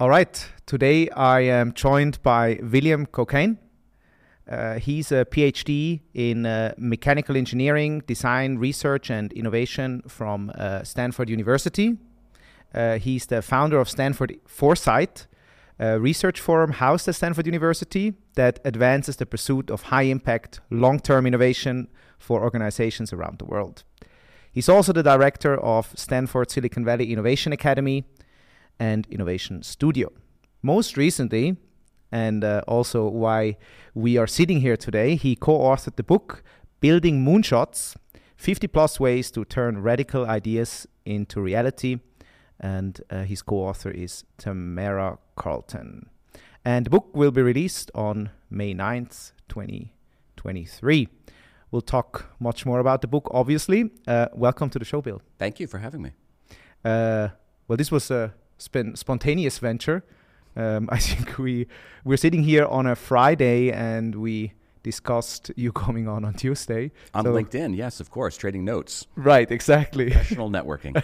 All right. Today I am joined by William Cockayne. Uh, he's a PhD in uh, mechanical engineering, design, research, and innovation from uh, Stanford University. Uh, he's the founder of Stanford Foresight, a research forum housed at Stanford University that advances the pursuit of high impact, long term innovation for organizations around the world. He's also the director of Stanford Silicon Valley Innovation Academy and Innovation Studio. Most recently, and uh, also why we are sitting here today, he co authored the book Building Moonshots 50 plus ways to turn radical ideas into reality. And uh, his co author is Tamara Carlton. And the book will be released on May 9th, 2023. We'll talk much more about the book, obviously. Uh, welcome to the show, Bill. Thank you for having me. Uh, well, this was a sp- spontaneous venture. Um, I think we we're sitting here on a Friday and we discussed you coming on on Tuesday on so LinkedIn. Yes, of course, trading notes. Right, exactly. Professional networking.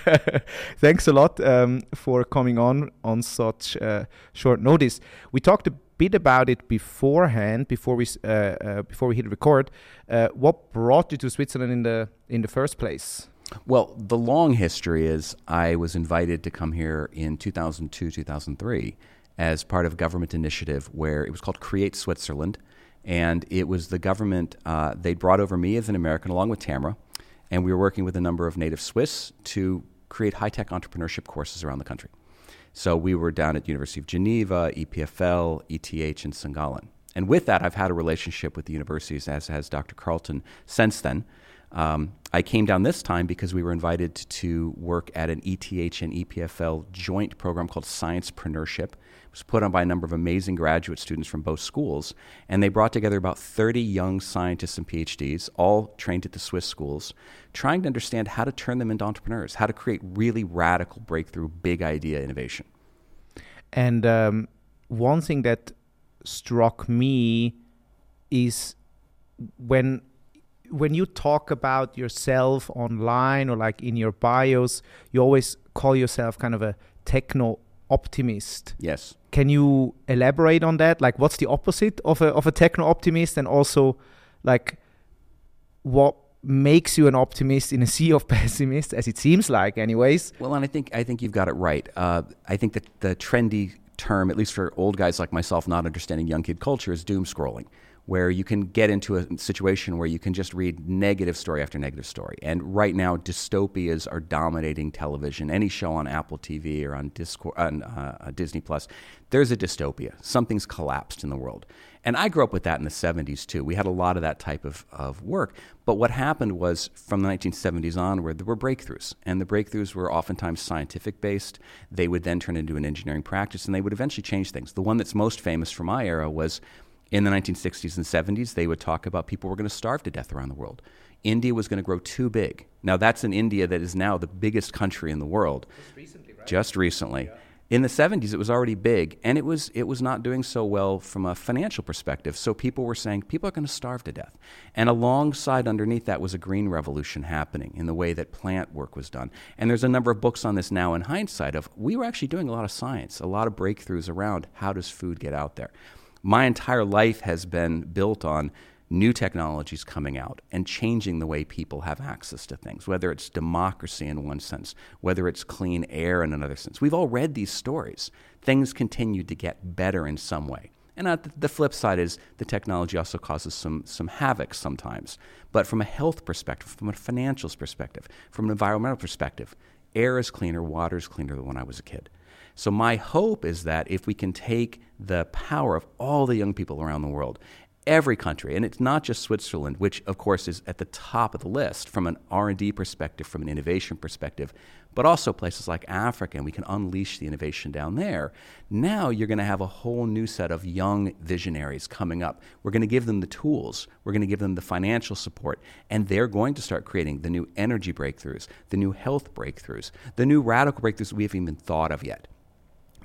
Thanks a lot um, for coming on on such uh, short notice. We talked a bit about it beforehand before we uh, uh, before we hit record. Uh, what brought you to Switzerland in the in the first place? Well, the long history is I was invited to come here in 2002, 2003 as part of a government initiative where it was called Create Switzerland. And it was the government, uh, they brought over me as an American along with Tamara, and we were working with a number of native Swiss to create high tech entrepreneurship courses around the country. So we were down at University of Geneva, EPFL, ETH, and St. Gallen. And with that, I've had a relationship with the universities, as has Dr. Carlton since then. Um, I came down this time because we were invited to work at an ETH and EPFL joint program called Sciencepreneurship. It was put on by a number of amazing graduate students from both schools, and they brought together about 30 young scientists and PhDs, all trained at the Swiss schools, trying to understand how to turn them into entrepreneurs, how to create really radical breakthrough, big idea innovation. And um, one thing that struck me is when when you talk about yourself online or like in your bios, you always call yourself kind of a techno optimist. Yes. Can you elaborate on that? Like, what's the opposite of a of a techno optimist, and also, like, what makes you an optimist in a sea of pessimists, as it seems like, anyways? Well, and I think I think you've got it right. Uh, I think that the trendy term, at least for old guys like myself, not understanding young kid culture, is doom scrolling where you can get into a situation where you can just read negative story after negative story. And right now, dystopias are dominating television. Any show on Apple TV or on, Discord, on uh, Disney Plus, there's a dystopia. Something's collapsed in the world. And I grew up with that in the 70s too. We had a lot of that type of, of work. But what happened was from the 1970s onward, there were breakthroughs. And the breakthroughs were oftentimes scientific based. They would then turn into an engineering practice and they would eventually change things. The one that's most famous from my era was in the 1960s and 70s, they would talk about people were going to starve to death around the world. India was going to grow too big. Now, that's an India that is now the biggest country in the world. Just recently, right? Just recently. Yeah. In the 70s, it was already big, and it was, it was not doing so well from a financial perspective. So people were saying people are going to starve to death. And alongside, underneath that, was a green revolution happening in the way that plant work was done. And there's a number of books on this now in hindsight of we were actually doing a lot of science, a lot of breakthroughs around how does food get out there my entire life has been built on new technologies coming out and changing the way people have access to things, whether it's democracy in one sense, whether it's clean air in another sense. We've all read these stories. Things continue to get better in some way. And uh, the flip side is the technology also causes some, some havoc sometimes. But from a health perspective, from a financial perspective, from an environmental perspective, air is cleaner, water is cleaner than when I was a kid. So, my hope is that if we can take the power of all the young people around the world, every country, and it's not just Switzerland, which of course is at the top of the list from an R&D perspective, from an innovation perspective, but also places like Africa, and we can unleash the innovation down there. Now you're going to have a whole new set of young visionaries coming up. We're going to give them the tools, we're going to give them the financial support, and they're going to start creating the new energy breakthroughs, the new health breakthroughs, the new radical breakthroughs we haven't even thought of yet.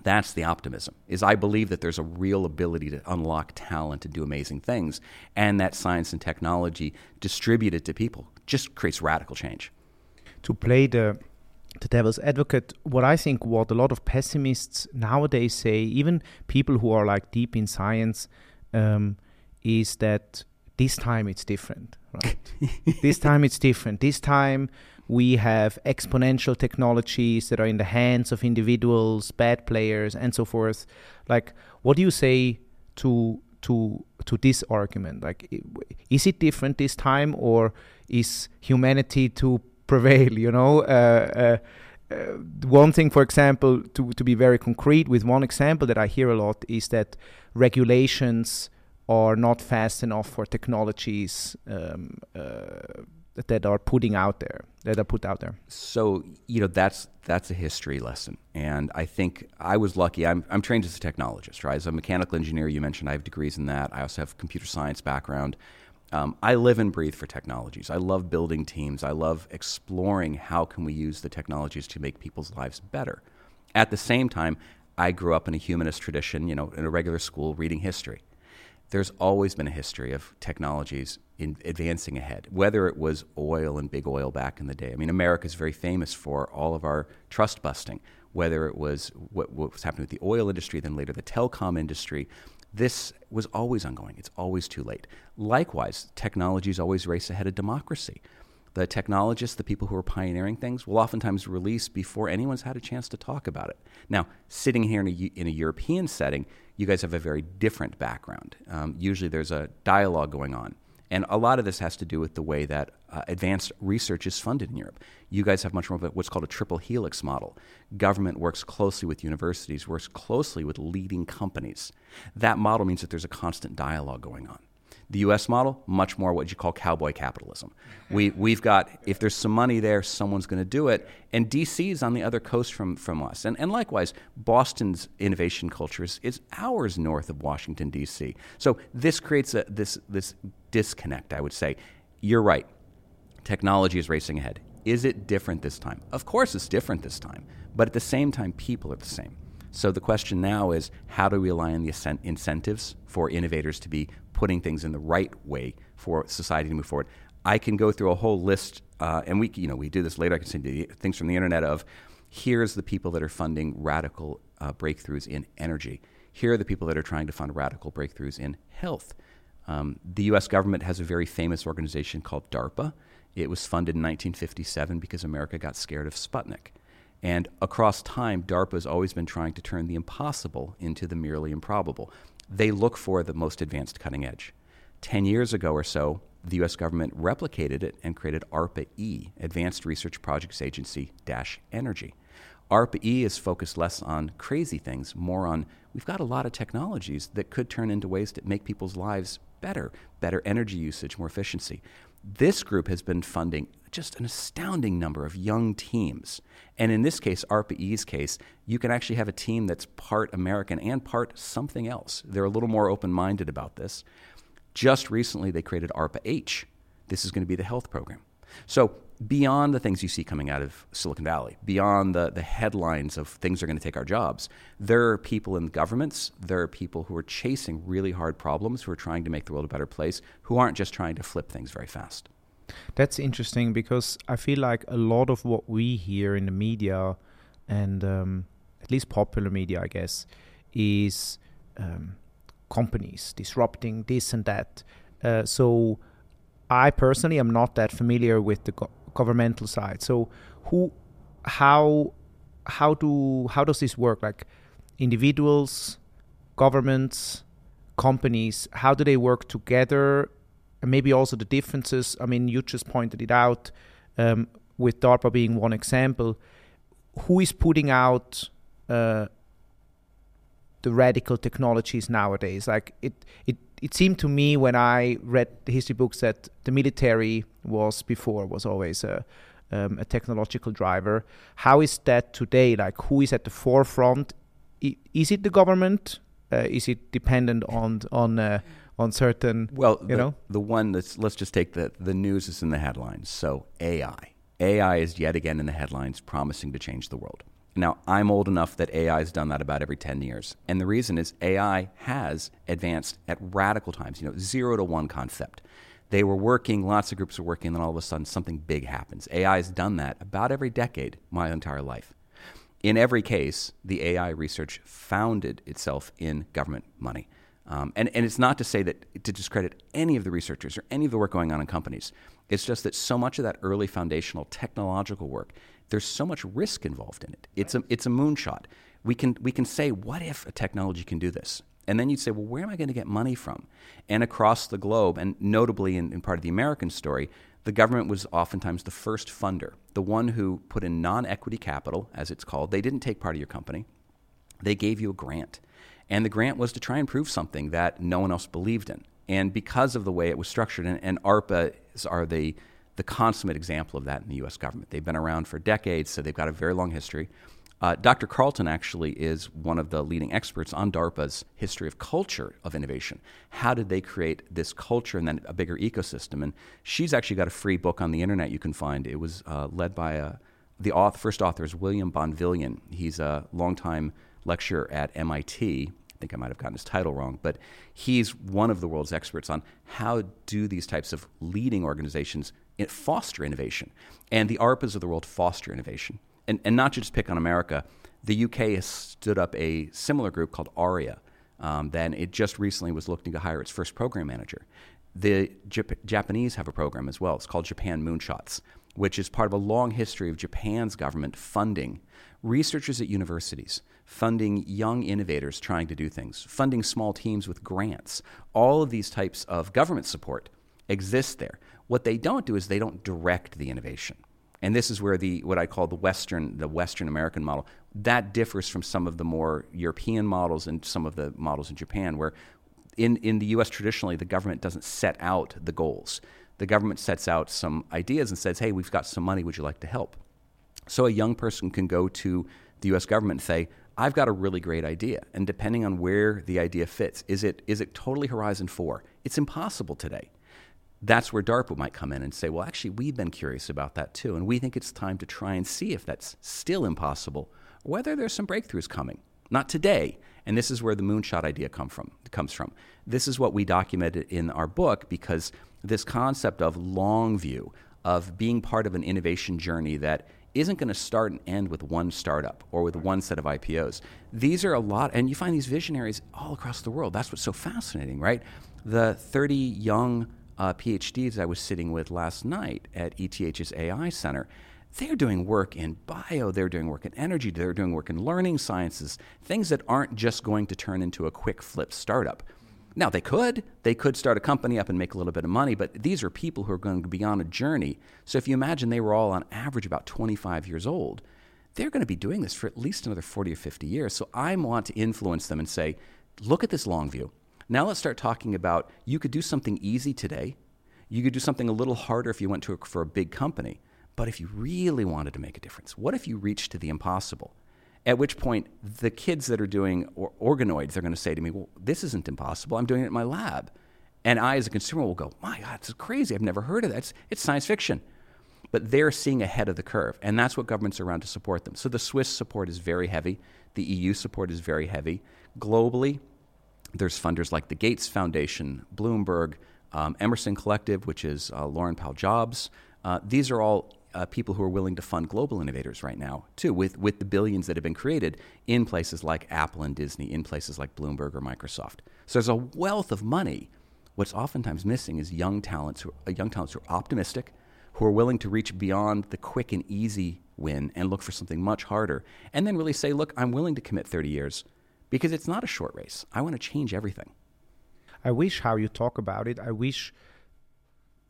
That's the optimism. Is I believe that there's a real ability to unlock talent and do amazing things, and that science and technology distributed to people just creates radical change. To play the the devil's advocate, what I think what a lot of pessimists nowadays say, even people who are like deep in science, um, is that this time it's different, right? this time it's different. This time we have exponential technologies that are in the hands of individuals, bad players, and so forth. Like, what do you say to to to this argument? Like, is it different this time, or is humanity to prevail? You know. Uh, uh, uh, one thing, for example, to, to be very concrete, with one example that I hear a lot is that regulations are not fast enough for technologies um, uh, that are putting out there that are put out there. So you know that's that's a history lesson, and I think I was lucky. I'm I'm trained as a technologist, right? As a mechanical engineer, you mentioned I have degrees in that. I also have computer science background. Um, I live and breathe for technologies. I love building teams. I love exploring how can we use the technologies to make people's lives better. At the same time, I grew up in a humanist tradition, you know, in a regular school reading history. There's always been a history of technologies in advancing ahead, whether it was oil and big oil back in the day. I mean, America is very famous for all of our trust busting, whether it was what, what was happening with the oil industry, then later the telecom industry, this was always ongoing. It's always too late. Likewise, technologies always race ahead of democracy. The technologists, the people who are pioneering things, will oftentimes release before anyone's had a chance to talk about it. Now, sitting here in a, in a European setting, you guys have a very different background. Um, usually there's a dialogue going on. And a lot of this has to do with the way that uh, advanced research is funded in Europe. You guys have much more of what's called a triple helix model. Government works closely with universities, works closely with leading companies. That model means that there's a constant dialogue going on. The US model, much more what you call cowboy capitalism. We, we've got, if there's some money there, someone's going to do it. And DC is on the other coast from, from us. And, and likewise, Boston's innovation culture is, is hours north of Washington, D.C. So this creates a, this, this disconnect, I would say. You're right. Technology is racing ahead. Is it different this time? Of course, it's different this time. But at the same time, people are the same. So the question now is how do we align the incentives for innovators to be putting things in the right way for society to move forward? I can go through a whole list, uh, and we you know we do this later. I can send you things from the internet of here's the people that are funding radical uh, breakthroughs in energy. Here are the people that are trying to fund radical breakthroughs in health. Um, the U.S. government has a very famous organization called DARPA. It was funded in 1957 because America got scared of Sputnik. And across time, DARPA has always been trying to turn the impossible into the merely improbable. They look for the most advanced cutting edge. Ten years ago or so, the US government replicated it and created ARPA E, Advanced Research Projects Agency Energy. ARPA E is focused less on crazy things, more on we've got a lot of technologies that could turn into ways to make people's lives better, better energy usage, more efficiency. This group has been funding just an astounding number of young teams. And in this case, ARPA-E's case, you can actually have a team that's part American and part something else. They're a little more open minded about this. Just recently, they created ARPA-H. This is going to be the health program. So, beyond the things you see coming out of Silicon Valley, beyond the, the headlines of things are going to take our jobs, there are people in governments, there are people who are chasing really hard problems, who are trying to make the world a better place, who aren't just trying to flip things very fast. That's interesting because I feel like a lot of what we hear in the media and um, at least popular media, I guess, is um, companies disrupting this and that. Uh, so I personally am not that familiar with the go- governmental side. So who, how, how do how does this work? Like individuals, governments, companies, how do they work together and maybe also the differences. I mean, you just pointed it out um, with DARPA being one example. Who is putting out uh, the radical technologies nowadays? Like it, it, it seemed to me when I read the history books that the military was before was always a, um, a technological driver. How is that today? Like who is at the forefront? I, is it the government? Uh, is it dependent on on uh, on certain well you the, know the one that's let's just take the the news is in the headlines so ai ai is yet again in the headlines promising to change the world now i'm old enough that ai has done that about every 10 years and the reason is ai has advanced at radical times you know zero to one concept They were working, lots of groups were working, and then all of a sudden something big happens. AI has done that about every decade, my entire life. In every case, the AI research founded itself in government money. Um, and, and it's not to say that to discredit any of the researchers or any of the work going on in companies. It's just that so much of that early foundational technological work, there's so much risk involved in it. It's a, it's a moonshot. We can, we can say, what if a technology can do this? And then you'd say, well, where am I going to get money from? And across the globe, and notably in, in part of the American story, the government was oftentimes the first funder, the one who put in non equity capital, as it's called. They didn't take part of your company, they gave you a grant. And the grant was to try and prove something that no one else believed in. And because of the way it was structured, and, and ARPA are the, the consummate example of that in the US government. They've been around for decades, so they've got a very long history. Uh, Dr. Carlton actually is one of the leading experts on DARPA's history of culture of innovation. How did they create this culture and then a bigger ecosystem? And she's actually got a free book on the internet you can find. It was uh, led by a, uh, the first author is William Bonvillian. He's a longtime lecturer at MIT. I think I might have gotten his title wrong, but he's one of the world's experts on how do these types of leading organizations foster innovation. And the ARPAs of the world foster innovation and, and not to just pick on America, the UK has stood up a similar group called ARIA. Um, then it just recently was looking to hire its first program manager. The Jap- Japanese have a program as well. It's called Japan Moonshots, which is part of a long history of Japan's government funding researchers at universities, funding young innovators trying to do things, funding small teams with grants. All of these types of government support exist there. What they don't do is they don't direct the innovation. And this is where the what I call the Western the Western American model that differs from some of the more European models and some of the models in Japan, where in, in the U.S. traditionally the government doesn't set out the goals. The government sets out some ideas and says, "Hey, we've got some money. Would you like to help?" So a young person can go to the U.S. government and say, "I've got a really great idea," and depending on where the idea fits, is it is it totally Horizon Four? It's impossible today that's where DARPA might come in and say, well, actually, we've been curious about that too, and we think it's time to try and see if that's still impossible, whether there's some breakthroughs coming. Not today, and this is where the moonshot idea come from, comes from. This is what we documented in our book because this concept of long view, of being part of an innovation journey that isn't going to start and end with one startup or with one set of IPOs. These are a lot, and you find these visionaries all across the world. That's what's so fascinating, right? The 30 young uh, PhDs I was sitting with last night at ETH's AI Center. They're doing work in bio, they're doing work in energy, they're doing work in learning sciences, things that aren't just going to turn into a quick flip startup. Now, they could. They could start a company up and make a little bit of money, but these are people who are going to be on a journey. So if you imagine they were all on average about 25 years old, they're going to be doing this for at least another 40 or 50 years. So I want to influence them and say, look at this long view. Now let's start talking about you could do something easy today. You could do something a little harder if you went to a, for a big company. But if you really wanted to make a difference, what if you reached to the impossible? At which point, the kids that are doing or organoids are going to say to me, Well, this isn't impossible. I'm doing it in my lab. And I, as a consumer, will go, My God, it's crazy. I've never heard of that. It's, it's science fiction. But they're seeing ahead of the curve. And that's what governments are around to support them. So the Swiss support is very heavy, the EU support is very heavy. Globally, there's funders like the Gates Foundation, Bloomberg, um, Emerson Collective, which is uh, Laurene Powell Jobs. Uh, these are all uh, people who are willing to fund global innovators right now, too, with, with the billions that have been created in places like Apple and Disney, in places like Bloomberg or Microsoft. So there's a wealth of money. What's oftentimes missing is young talents, who, uh, young talents who are optimistic, who are willing to reach beyond the quick and easy win and look for something much harder, and then really say, look, I'm willing to commit 30 years because it's not a short race. I want to change everything. I wish how you talk about it. I wish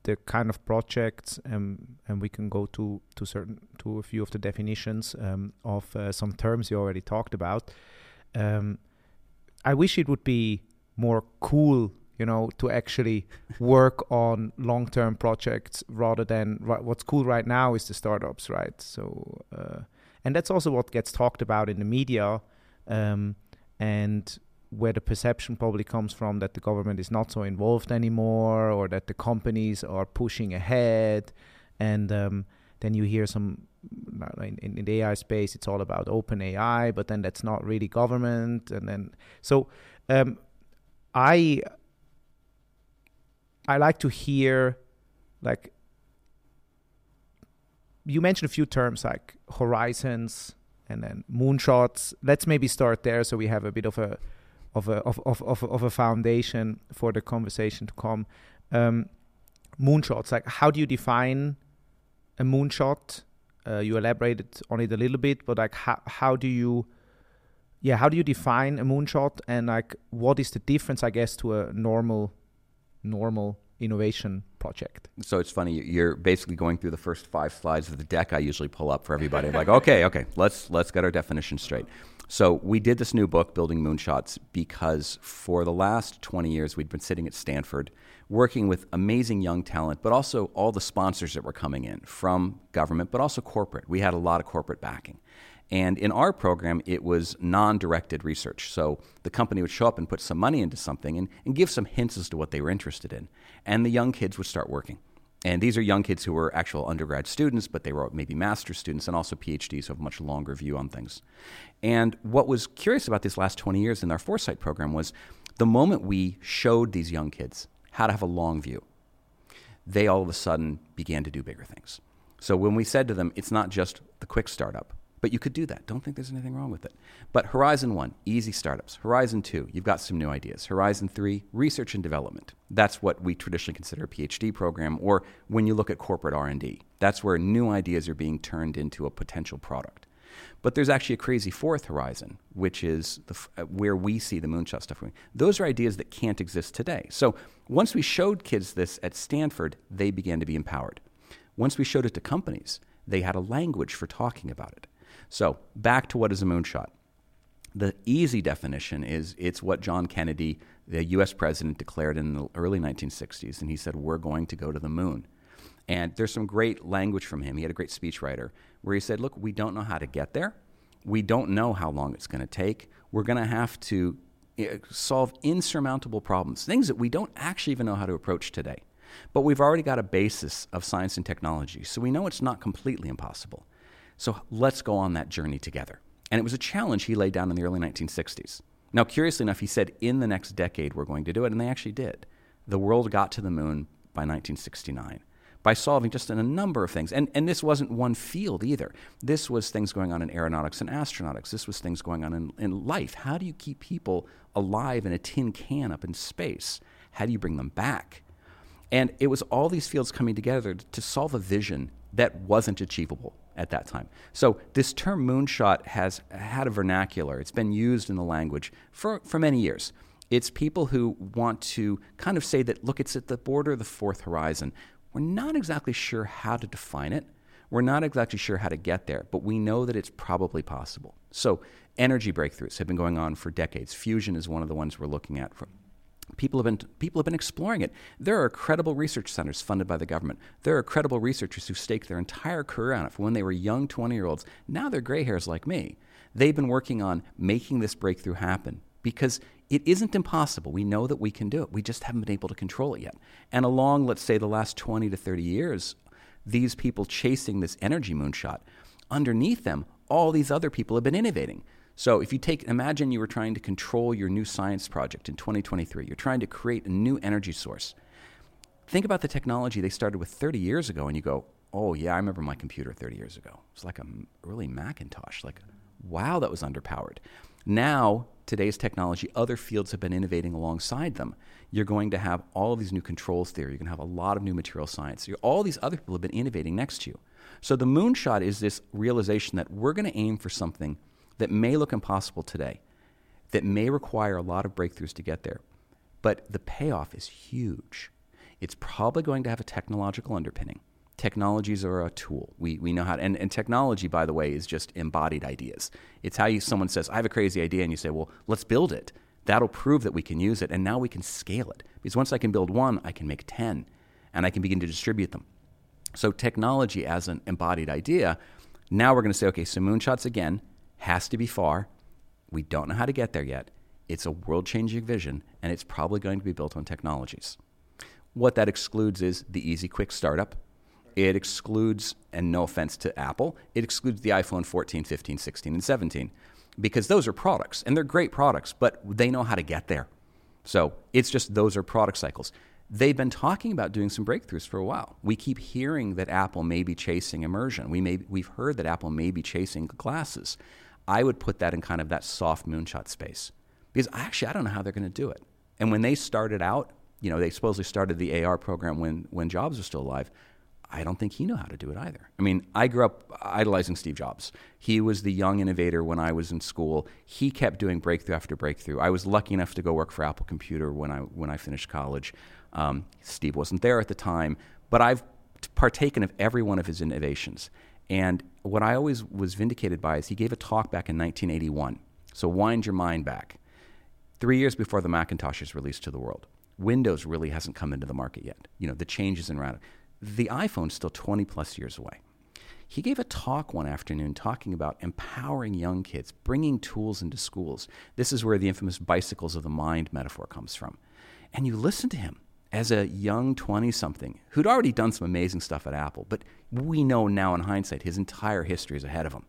the kind of projects, um, and we can go to to certain to a few of the definitions um, of uh, some terms you already talked about. Um, I wish it would be more cool, you know, to actually work on long-term projects rather than what's cool right now is the startups, right? So, uh, and that's also what gets talked about in the media. Um, and where the perception probably comes from that the government is not so involved anymore or that the companies are pushing ahead and um, then you hear some in, in, the AI space it's all about OpenAI but then that's not really government and then so um, I I like to hear, like, you mentioned a few terms like horizons and then moonshots. Let's maybe start there so we have a bit of a of a of of of, of a foundation for the conversation to come. Um, moonshots, like how do you define a moonshot? Uh, you elaborated on it a little bit, but like how how do you yeah how do you define a moonshot and like what is the difference I guess to a normal normal innovation project. So it's funny you're basically going through the first five slides of the deck I usually pull up for everybody. like, okay, okay, let's let's get our definition straight. So we did this new book, Building Moonshots, because for the last 20 years we'd been sitting at Stanford working with amazing young talent, but also all the sponsors that were coming in from government, but also corporate. We had a lot of corporate backing. And in our program, it was non directed research. So the company would show up and put some money into something and, and give some hints as to what they were interested in. And the young kids would start working. And these are young kids who were actual undergrad students, but they were maybe master's students and also PhDs who have a much longer view on things. And what was curious about these last 20 years in our Foresight program was the moment we showed these young kids how to have a long view, they all of a sudden began to do bigger things. So when we said to them, it's not just the quick startup, but you could do that. Don't think there's anything wrong with it. But Horizon 1, easy startups. Horizon 2, you've got some new ideas. Horizon 3, research and development. That's what we traditionally consider a PhD program or when you look at corporate R&D. That's where new ideas are being turned into a potential product. But there's actually a crazy fourth horizon, which is the, uh, where we see the moonshot stuff. Those are ideas that can't exist today. So once we showed kids this at Stanford, they began to be empowered. Once we showed it to companies, they had a language for talking about it. So, back to what is a moonshot. The easy definition is it's what John Kennedy, the US president, declared in the early 1960s. And he said, We're going to go to the moon. And there's some great language from him. He had a great speechwriter where he said, Look, we don't know how to get there. We don't know how long it's going to take. We're going to have to eh, solve insurmountable problems, things that we don't actually even know how to approach today. But we've already got a basis of science and technology, so we know it's not completely impossible. So let's go on that journey together. And it was a challenge he laid down in the early 1960s. Now, curiously enough, he said in the next decade we're going to do it, and they actually did. The world got to the moon by 1969 by solving just a number of things. And, and this wasn't one field either. This was things going on in aeronautics and astronautics. This was things going on in, in life. How do you keep people alive in a tin can up in space? How do you bring them back? And it was all these fields coming together to solve a vision that wasn't achievable at that time. So this term moonshot has had a vernacular. It's been used in the language for, for many years. It's people who want to kind of say that, look, it's at the border of the fourth horizon. We're not exactly sure how to define it. We're not exactly sure how to get there, but we know that it's probably possible. So, energy breakthroughs have been going on for decades. Fusion is one of the ones we're looking at for People have, been, people have been exploring it. There are credible research centers funded by the government. There are credible researchers who staked their entire career on it from when they were young 20 year olds. Now they're gray hairs like me. They've been working on making this breakthrough happen because it isn't impossible. We know that we can do it. We just haven't been able to control it yet. And along, let's say, the last 20 to 30 years, these people chasing this energy moonshot, underneath them, all these other people have been innovating. So if you take, imagine you were trying to control your new science project in 2023. You're trying to create a new energy source. Think about the technology they started with 30 years ago, and you go, oh, yeah, I remember my computer 30 years ago. It's like a early Macintosh. Like, wow, that was underpowered. Now, today's technology, other fields have been innovating alongside them. You're going to have all of these new controls theory. You're going to have a lot of new material science. You're, all these other people have been innovating next to you. So the moonshot is this realization that we're going to aim for something – that may look impossible today, that may require a lot of breakthroughs to get there, but the payoff is huge. It's probably going to have a technological underpinning. Technologies are a tool. We, we know how to, and, and technology, by the way, is just embodied ideas. It's how you, someone says, I have a crazy idea, and you say, well, let's build it. That'll prove that we can use it, and now we can scale it. Because once I can build one, I can make 10, and I can begin to distribute them. So, technology as an embodied idea, now we're going to say, okay, so moonshots again, has to be far. We don't know how to get there yet. It's a world changing vision, and it's probably going to be built on technologies. What that excludes is the easy, quick startup. It excludes, and no offense to Apple, it excludes the iPhone 14, 15, 16, and 17 because those are products, and they're great products, but they know how to get there. So it's just those are product cycles. they've been talking about doing some breakthroughs for a while. We keep hearing that Apple may be chasing immersion. We may, we've heard that Apple may be chasing glasses. I would put that in kind of that soft moonshot space because actually I don't know how they're going to do it. And when they started out, you know, they supposedly started the AR program when, when Jobs was still alive. I don't think he knew how to do it either. I mean, I grew up idolizing Steve Jobs. He was the young innovator when I was in school. He kept doing breakthrough after breakthrough. I was lucky enough to go work for Apple Computer when I when I finished college. Um, Steve wasn't there at the time, but I've partaken of every one of his innovations. And what I always was vindicated by is he gave a talk back in 1981. So wind your mind back. Three years before the Macintosh is released to the world. Windows really hasn't come into the market yet. You know, the changes in radical the iPhone's still 20 plus years away. He gave a talk one afternoon talking about empowering young kids, bringing tools into schools. This is where the infamous bicycles of the mind metaphor comes from. And you listen to him as a young 20 something who'd already done some amazing stuff at Apple, but we know now in hindsight his entire history is ahead of him.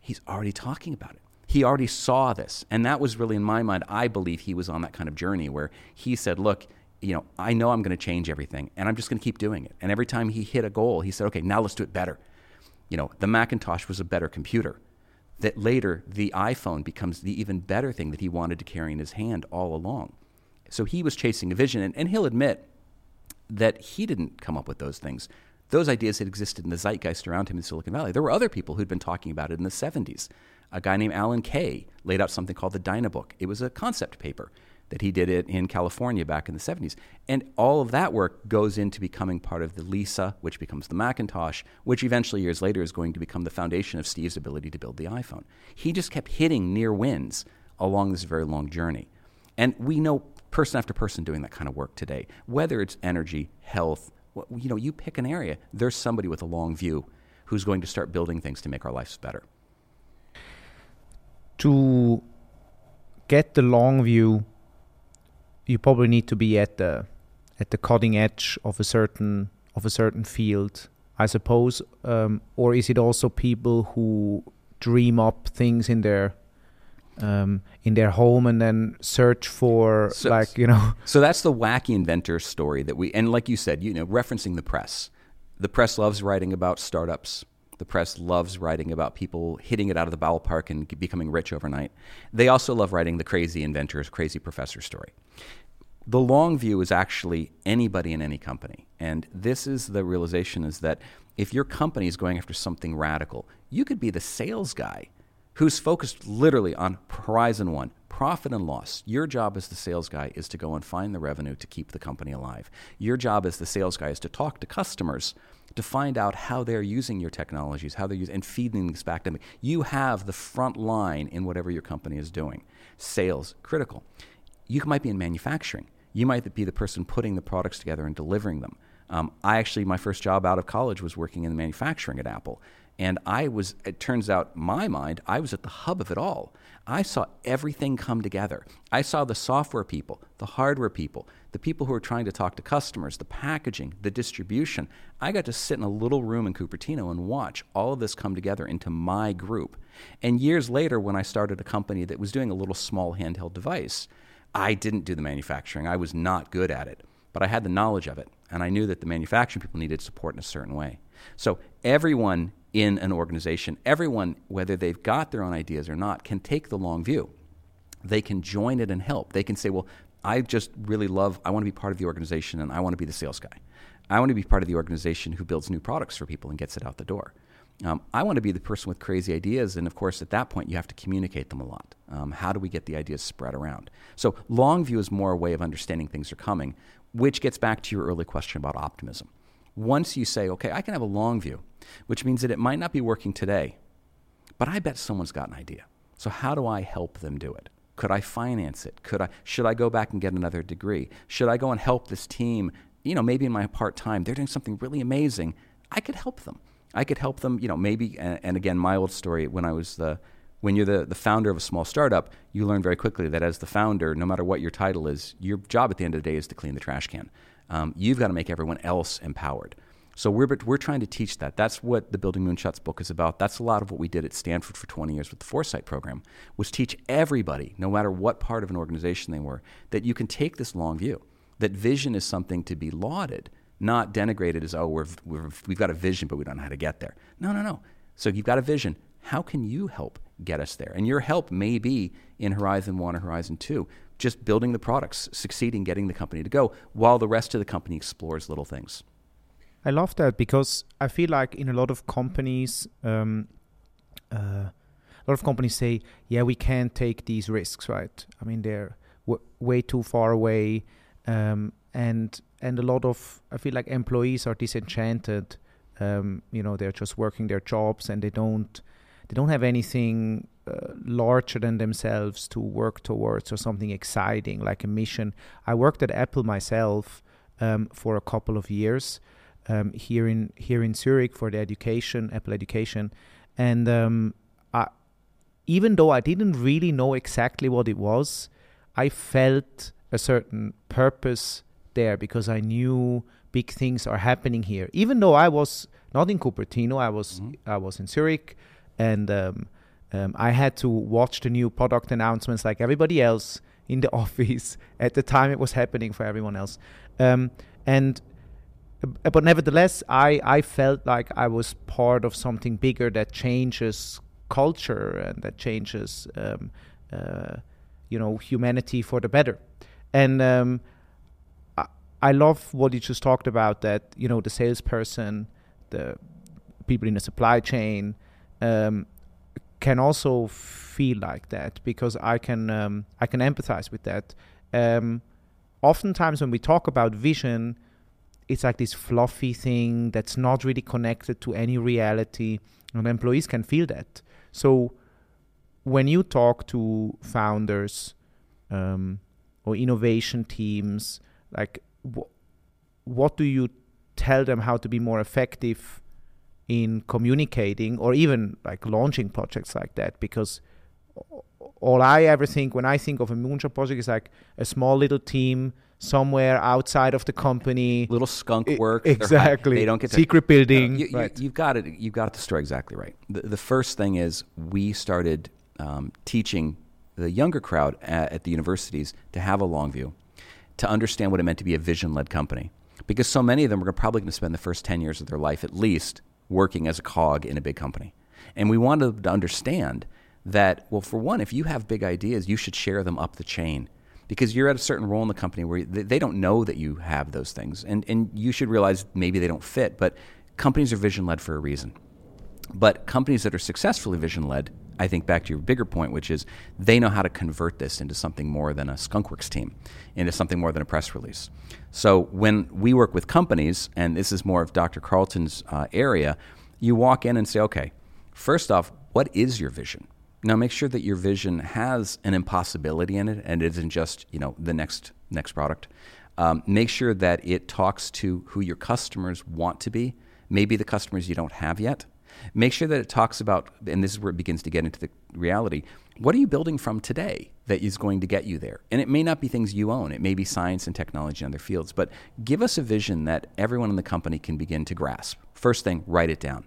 He's already talking about it. He already saw this. And that was really, in my mind, I believe he was on that kind of journey where he said, Look, you know, I know I'm going to change everything and I'm just going to keep doing it. And every time he hit a goal, he said, okay, now let's do it better. You know, the Macintosh was a better computer. That later, the iPhone becomes the even better thing that he wanted to carry in his hand all along. So he was chasing a vision, and, and he'll admit that he didn't come up with those things. Those ideas had existed in the zeitgeist around him in Silicon Valley. There were other people who'd been talking about it in the 70s. A guy named Alan Kay laid out something called the Dynabook. It was a concept paper that he did it in California back in the 70s. And all of that work goes into becoming part of the Lisa, which becomes the Macintosh, which eventually years later is going to become the foundation of Steve's ability to build the iPhone. He just kept hitting near wins along this very long journey. And we know person after person doing that kind of work today, whether it's energy, health, you know, you pick an area, there's somebody with a long view who's going to start building things to make our lives better. To get the long view you probably need to be at the at the cutting edge of a certain of a certain field, I suppose, um, or is it also people who dream up things in their um, in their home and then search for so, like you know? So that's the wacky inventor story that we and like you said, you know, referencing the press. The press loves writing about startups. The press loves writing about people hitting it out of the ballpark and becoming rich overnight. They also love writing the crazy inventors, crazy professor story. The long view is actually anybody in any company. And this is the realization is that if your company is going after something radical, you could be the sales guy who's focused literally on horizon one, profit and loss. Your job as the sales guy is to go and find the revenue to keep the company alive. Your job as the sales guy is to talk to customers to find out how they're using your technologies, how they're using, and feeding this back to them. You have the front line in whatever your company is doing. Sales, critical. You might be in manufacturing. You might be the person putting the products together and delivering them. Um, I actually, my first job out of college was working in manufacturing at Apple. And I was, it turns out, my mind, I was at the hub of it all. I saw everything come together. I saw the software people, the hardware people, the people who were trying to talk to customers, the packaging, the distribution. I got to sit in a little room in Cupertino and watch all of this come together into my group. And years later, when I started a company that was doing a little small handheld device, I didn't do the manufacturing. I was not good at it, but I had the knowledge of it. And I knew that the manufacturing people needed support in a certain way. So everyone in an organization, everyone, whether they've got their own ideas or not, can take the long view. They can join it and help. They can say, well, I just really love, I want to be part of the organization and I want to be the sales guy. I want to be part of the organization who builds new products for people and gets it out the door. Um, I want to be the person with crazy ideas, and of course, at that point, you have to communicate them a lot. Um, how do we get the ideas spread around? So, long view is more a way of understanding things are coming, which gets back to your early question about optimism. Once you say, okay, I can have a long view, which means that it might not be working today, but I bet someone's got an idea. So how do I help them do it? Could I finance it? Could I should I go back and get another degree? Should I go and help this team, you know, maybe in my part-time, they're doing something really amazing. I could help them. I could help them, you know, maybe and, and again, my old story when I was the when you're the, the founder of a small startup, you learn very quickly that as the founder, no matter what your title is, your job at the end of the day is to clean the trash can. Um, you've got to make everyone else empowered. So we're, we're trying to teach that. That's what the Building Moonshots book is about. That's a lot of what we did at Stanford for 20 years with the Foresight program, was teach everybody, no matter what part of an organization they were, that you can take this long view. That vision is something to be lauded, not denigrated as, oh, we're, we're, we've got a vision, but we don't know how to get there. No, no, no. So you've got a vision. How can you help get us there? And your help may be in Horizon 1 or Horizon 2, just building the products, succeeding, getting the company to go, while the rest of the company explores little things. I love that because I feel like in a lot of companies, um, uh, a lot of companies say, "Yeah, we can't take these risks." Right? I mean, they're w- way too far away, um, and and a lot of I feel like employees are disenchanted. Um, you know, they're just working their jobs and they don't they don't have anything uh, larger than themselves to work towards or something exciting like a mission. I worked at Apple myself um, for a couple of years um, here in here in Zurich for the education, Apple Education, and um, I, even though I didn't really know exactly what it was, I felt a certain purpose there because I knew big things are happening here. Even though I was not in Cupertino, I was mm-hmm. I was in Zurich, and um, um, I had to watch the new product announcements like everybody else in the office at the time it was happening for everyone else. Um, and uh, but nevertheless, I, I felt like I was part of something bigger that changes culture and that changes, um, uh, you know, humanity for the better. And um, I, I love what you just talked about that, you know, the salesperson, the people in the supply chain um, can also feel like that because I can, um, I can empathize with that. Um, oftentimes when we talk about vision, it's like this fluffy thing that's not really connected to any reality and employees can feel that so when you talk to founders um, or innovation teams like wh- what do you tell them how to be more effective in communicating or even like launching projects like that because all I ever think when I think of a moonshot project is like a small little team somewhere outside of the company. Little skunk work. exactly. They don't get to, secret building. you, have you, got it. You've got the story exactly right. The, the first thing is we started um, teaching the younger crowd at, at the universities to have a long view, to understand what it meant to be a vision-led company, because so many of them are probably going to spend the first ten years of their life at least working as a cog in a big company, and we wanted to understand that well, for one, if you have big ideas, you should share them up the chain because you're at a certain role in the company where they don't know that you have those things. And, and you should realize maybe they don't fit, but companies are vision led for a reason. But companies that are successfully vision led, I think back to your bigger point, which is they know how to convert this into something more than a skunkworks team, into something more than a press release. So when we work with companies, and this is more of Dr. Carlton's uh, area, you walk in and say, okay, first off, what is your vision? Now make sure that your vision has an impossibility in it and it isn't just you know the next next product. Um, make sure that it talks to who your customers want to be, maybe the customers you don't have yet. Make sure that it talks about, and this is where it begins to get into the reality. What are you building from today that is going to get you there? And it may not be things you own, it may be science and technology in other fields, but give us a vision that everyone in the company can begin to grasp. First thing, write it down.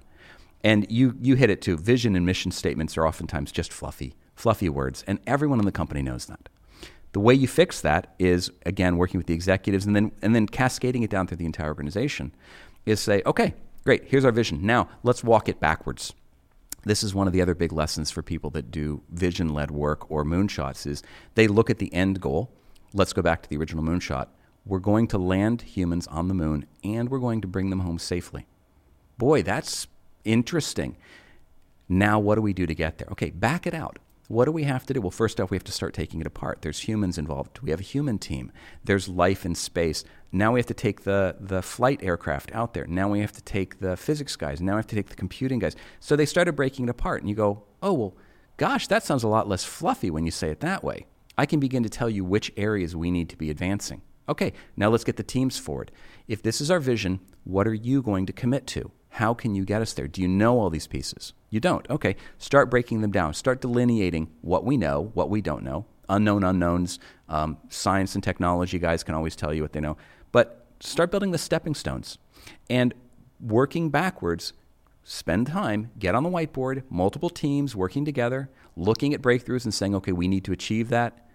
And you, you hit it too. Vision and mission statements are oftentimes just fluffy, fluffy words, and everyone in the company knows that. The way you fix that is, again, working with the executives and then, and then cascading it down through the entire organization, is say, okay, great, here's our vision. Now let's walk it backwards. This is one of the other big lessons for people that do vision led work or moonshots is they look at the end goal. Let's go back to the original moonshot. We're going to land humans on the moon and we're going to bring them home safely. Boy, that's Interesting. Now, what do we do to get there? Okay, back it out. What do we have to do? Well, first off, we have to start taking it apart. There's humans involved. We have a human team. There's life in space. Now we have to take the, the flight aircraft out there. Now we have to take the physics guys. Now we have to take the computing guys. So they started breaking it apart. And you go, oh, well, gosh, that sounds a lot less fluffy when you say it that way. I can begin to tell you which areas we need to be advancing. Okay, now let's get the teams forward. If this is our vision, what are you going to commit to? How can you get us there? Do you know all these pieces? You don't. Okay, start breaking them down. Start delineating what we know, what we don't know, unknown unknowns. Um, science and technology guys can always tell you what they know. But start building the stepping stones and working backwards. Spend time, get on the whiteboard, multiple teams working together, looking at breakthroughs and saying, okay, we need to achieve that.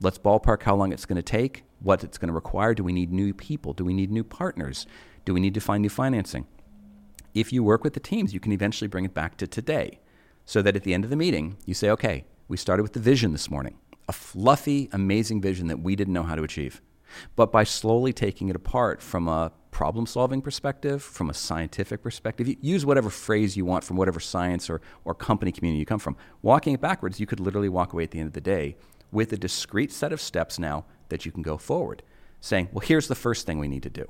Let's ballpark how long it's going to take, what it's going to require. Do we need new people? Do we need new partners? Do we need to find new financing? If you work with the teams, you can eventually bring it back to today so that at the end of the meeting, you say, okay, we started with the vision this morning, a fluffy, amazing vision that we didn't know how to achieve. But by slowly taking it apart from a problem solving perspective, from a scientific perspective, use whatever phrase you want from whatever science or, or company community you come from. Walking it backwards, you could literally walk away at the end of the day with a discrete set of steps now that you can go forward, saying, well, here's the first thing we need to do.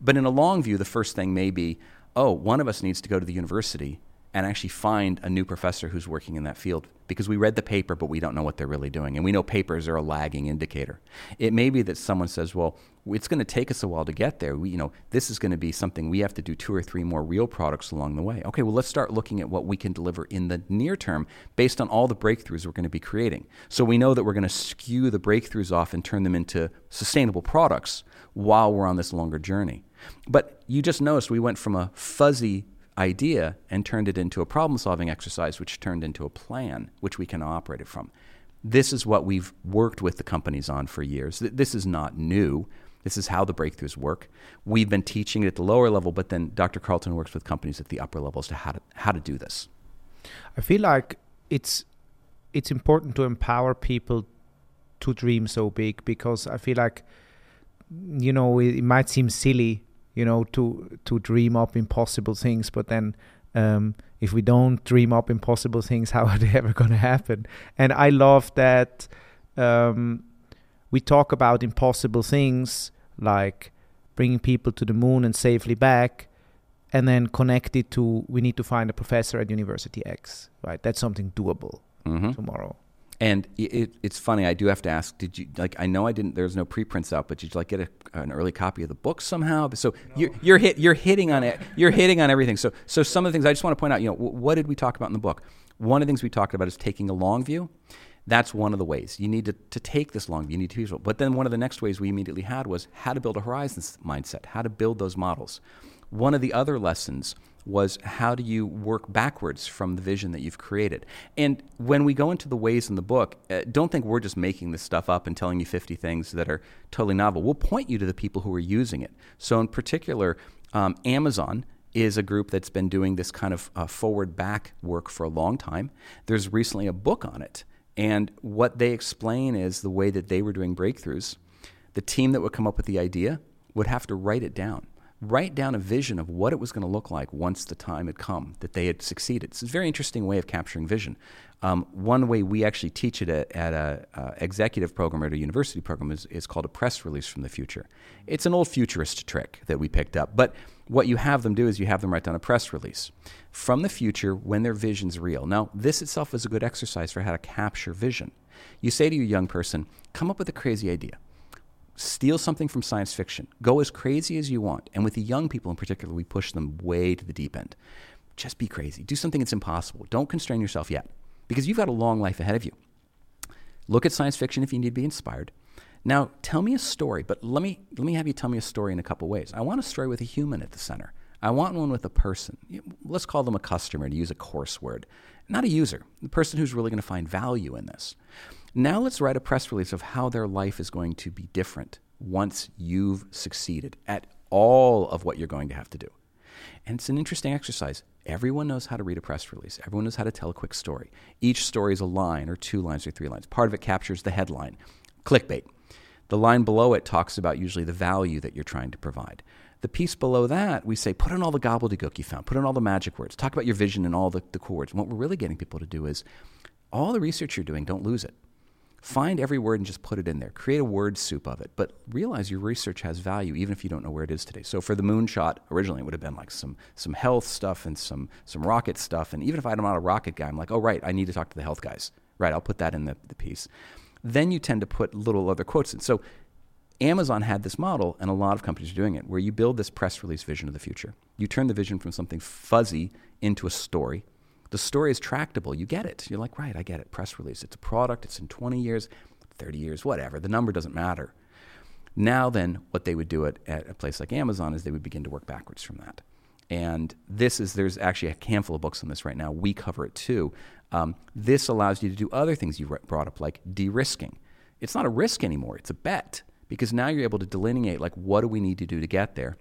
But in a long view, the first thing may be, oh, one of us needs to go to the university and actually find a new professor who's working in that field because we read the paper but we don't know what they're really doing. And we know papers are a lagging indicator. It may be that someone says well it's going to take us a while to get there. We, you know this is going to be something we have to do two or three more real products along the way. Okay well let's start looking at what we can deliver in the near term based on all the breakthroughs we're going to be creating. So we know that we're going to skew the breakthroughs off and turn them into sustainable products while we're on this longer journey but you just noticed we went from a fuzzy idea and turned it into a problem solving exercise, which turned into a plan, which we can operate it from. This is what we've worked with the companies on for years. This is not new. This is how the breakthroughs work. We've been teaching it at the lower level, but then Dr. Carlton works with companies at the upper levels to how to, how to do this. I feel like it's it's important to empower people to dream so big because I feel like you know it, it might seem silly you know to to dream up impossible things but then um, if we don't dream up impossible things how are they ever going to happen? And i love that um, we talk about impossible things like bringing people to the moon and safely back and then connect it to we need to find a professor at university x right? That's something doable mm-hmm. tomorrow and it, it's funny. I do have to ask. Did you like? I know I didn't. There's no preprints out, but did you like get a, an early copy of the book somehow? So no. you're you're hit. You're hitting on it. You're hitting on everything. So so some of the things I just want to point out. You know, what did we talk about in the book? One of the things we talked about is taking a long view. That's one of the ways you need to, to take this long view. You need to be visual. But then one of the next ways we immediately had was how to build a horizons mindset, how to build those models. One of the other lessons was how do you work backwards from the vision that you've created? And when we go into the ways in the book, uh, don't think we're just making this stuff up and telling you 50 things that are totally novel. We'll point you to the people who are using it. So, in particular, um, Amazon is a group that's been doing this kind of uh, forward back work for a long time. There's recently a book on it. And what they explain is the way that they were doing breakthroughs. The team that would come up with the idea would have to write it down write down a vision of what it was going to look like once the time had come that they had succeeded. It's a very interesting way of capturing vision. Um, one way we actually teach it at, at a executive program or at a university program is, is called a press release from the future. It's an old futurist trick that we picked up, but what you have them do is you have them write down a press release from the future when their vision's real. Now, this itself is a good exercise for how to capture vision. You say to your young person, come up with a crazy idea steal something from science fiction, go as crazy as you want. And with the young people in particular, we push them way to the deep end. Just be crazy. Do something that's impossible. Don't constrain yourself yet because you've got a long life ahead of you. Look at science fiction if you need to be inspired. Now, tell me a story, but let me, let me have you tell me a story in a couple ways. I want a story with a human at the center. I want one with a person. Let's call them a customer to use a coarse word, not a user, the person who's really going to find value in this. Now let's write a press release of how their life is going to be different once you've succeeded at all of what you're going to have to do. And it's an interesting exercise. Everyone knows how to read a press release. Everyone knows how to tell a quick story. Each story is a line or two lines or three lines. Part of it captures the headline, clickbait. The line below it talks about usually the value that you're trying to provide. The piece below that, we say, put in all the gobbledygook you found, put in all the magic words, talk about your vision and all the, the cool words. And what we're really getting people to do is all the research you're doing, don't lose it. Find every word and just put it in there. Create a word soup of it, but realize your research has value even if you don't know where it is today. So for the moonshot, originally it would have been like some some health stuff and some some rocket stuff. And even if I'm not a rocket guy, I'm like, oh right, I need to talk to the health guys. Right, I'll put that in the, the piece. Then you tend to put little other quotes in. So Amazon had this model, and a lot of companies are doing it, where you build this press release vision of the future. You turn the vision from something fuzzy into a story the story is tractable. You get it. You're like, right, I get it. Press release. It's a product. It's in 20 years, 30 years, whatever. The number doesn't matter. Now, then, what they would do at, at a place like Amazon is they would begin to work backwards from that. And this is, there's actually a handful of books on this right now. We cover it too. Um, this allows you to do other things you brought up, like de risking. it's not a risk anymore, it's a bet because now you're able to delineate like what do we need to do to get there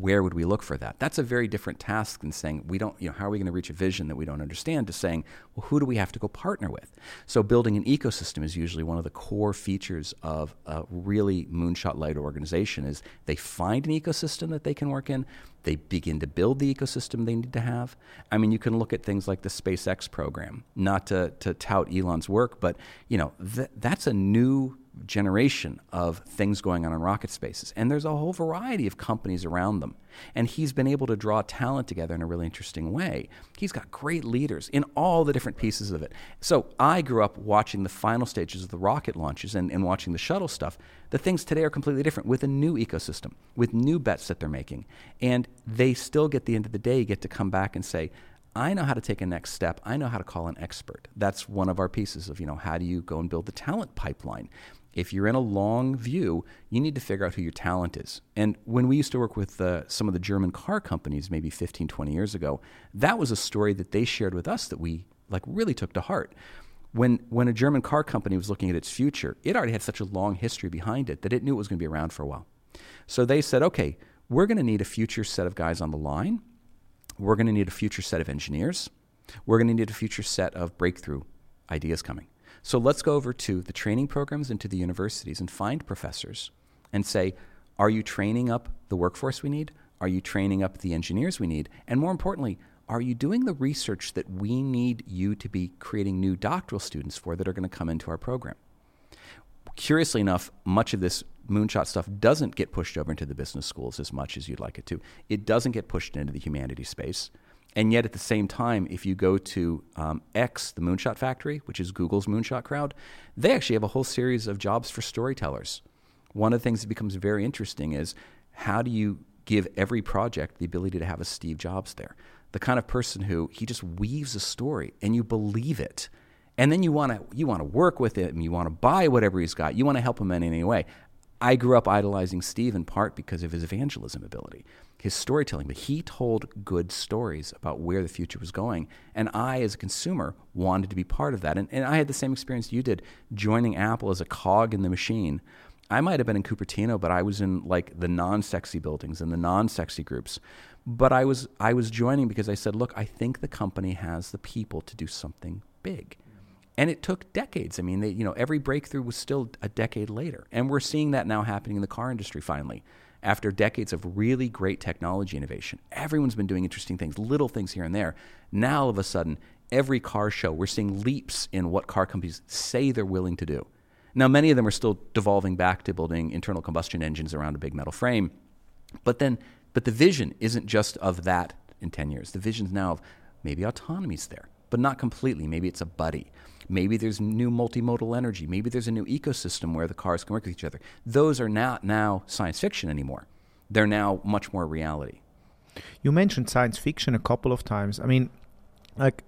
where would we look for that? That's a very different task than saying we don't, you know, how are we going to reach a vision that we don't understand to saying, well, who do we have to go partner with? So building an ecosystem is usually one of the core features of a really moonshot light organization is they find an ecosystem that they can work in, they begin to build the ecosystem they need to have. I mean, you can look at things like the SpaceX program, not to, to tout Elon's work, but you know, th- that's a new generation of things going on in rocket spaces. And there's a whole variety of companies around them. And he's been able to draw talent together in a really interesting way. He's got great leaders in all the different pieces of it. So I grew up watching the final stages of the rocket launches and, and watching the shuttle stuff. The things today are completely different with a new ecosystem, with new bets that they're making. And they still get the end of the day, get to come back and say, I know how to take a next step. I know how to call an expert. That's one of our pieces of, you know, how do you go and build the talent pipeline? If you're in a long view, you need to figure out who your talent is. And when we used to work with uh, some of the German car companies maybe 15, 20 years ago, that was a story that they shared with us that we like really took to heart. When, when a German car company was looking at its future, it already had such a long history behind it that it knew it was going to be around for a while. So they said, okay, we're going to need a future set of guys on the line. We're going to need a future set of engineers. We're going to need a future set of breakthrough ideas coming. So let's go over to the training programs and to the universities and find professors and say, are you training up the workforce we need? Are you training up the engineers we need? And more importantly, are you doing the research that we need you to be creating new doctoral students for that are going to come into our program? Curiously enough, much of this moonshot stuff doesn't get pushed over into the business schools as much as you'd like it to. It doesn't get pushed into the humanities space. And yet, at the same time, if you go to um, X, the Moonshot Factory, which is Google's Moonshot Crowd, they actually have a whole series of jobs for storytellers. One of the things that becomes very interesting is how do you give every project the ability to have a Steve Jobs there? The kind of person who he just weaves a story and you believe it. And then you want to you want to work with him, you want to buy whatever he's got, you want to help him in any way. I grew up idolizing Steve in part because of his evangelism ability his storytelling, but he told good stories about where the future was going. And I, as a consumer, wanted to be part of that. And, and I had the same experience you did, joining Apple as a cog in the machine. I might have been in Cupertino, but I was in like the non-sexy buildings and the non-sexy groups. But I was I was joining because I said, look, I think the company has the people to do something big. And it took decades. I mean, they, you know, every breakthrough was still a decade later, and we're seeing that now happening in the car industry. Finally, after decades of really great technology innovation. Everyone's been doing interesting things, little things here and there. Now, all of a sudden, every car show, we're seeing leaps in what car companies say they're willing to do. Now, many of them are still devolving back to building internal combustion engines around a big metal frame. But then, but the vision isn't just of that in 10 years. The vision's now of maybe autonomy's there, but not completely. Maybe it's a buddy. Maybe there's new multimodal energy. Maybe there's a new ecosystem where the cars can work with each other. Those are not now science fiction anymore. They're now much more reality. You mentioned science fiction a couple of times. I mean, like,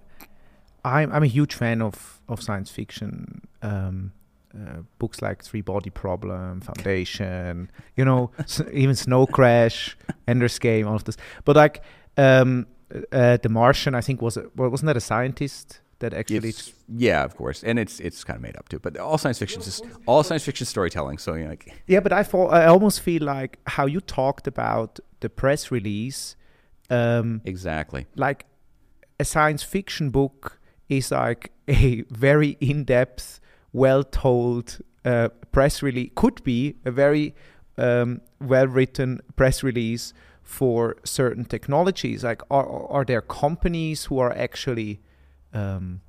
I'm, I'm a huge fan of, of science fiction. Um, uh, books like Three Body Problem, Foundation, you know, even Snow Crash, Ender's Game, all of this. But like, um, uh, The Martian, I think was a, well, wasn't that a scientist that actually it's, yeah of course. And it's it's kind of made up too. But all science fiction is all science fiction storytelling so you know, like yeah but i thought i almost feel like how you talked about the press release um, exactly. like a science fiction book is like a very in-depth well told uh, press release could be a very um, well written press release for certain technologies. Like are, are there companies who are actually um,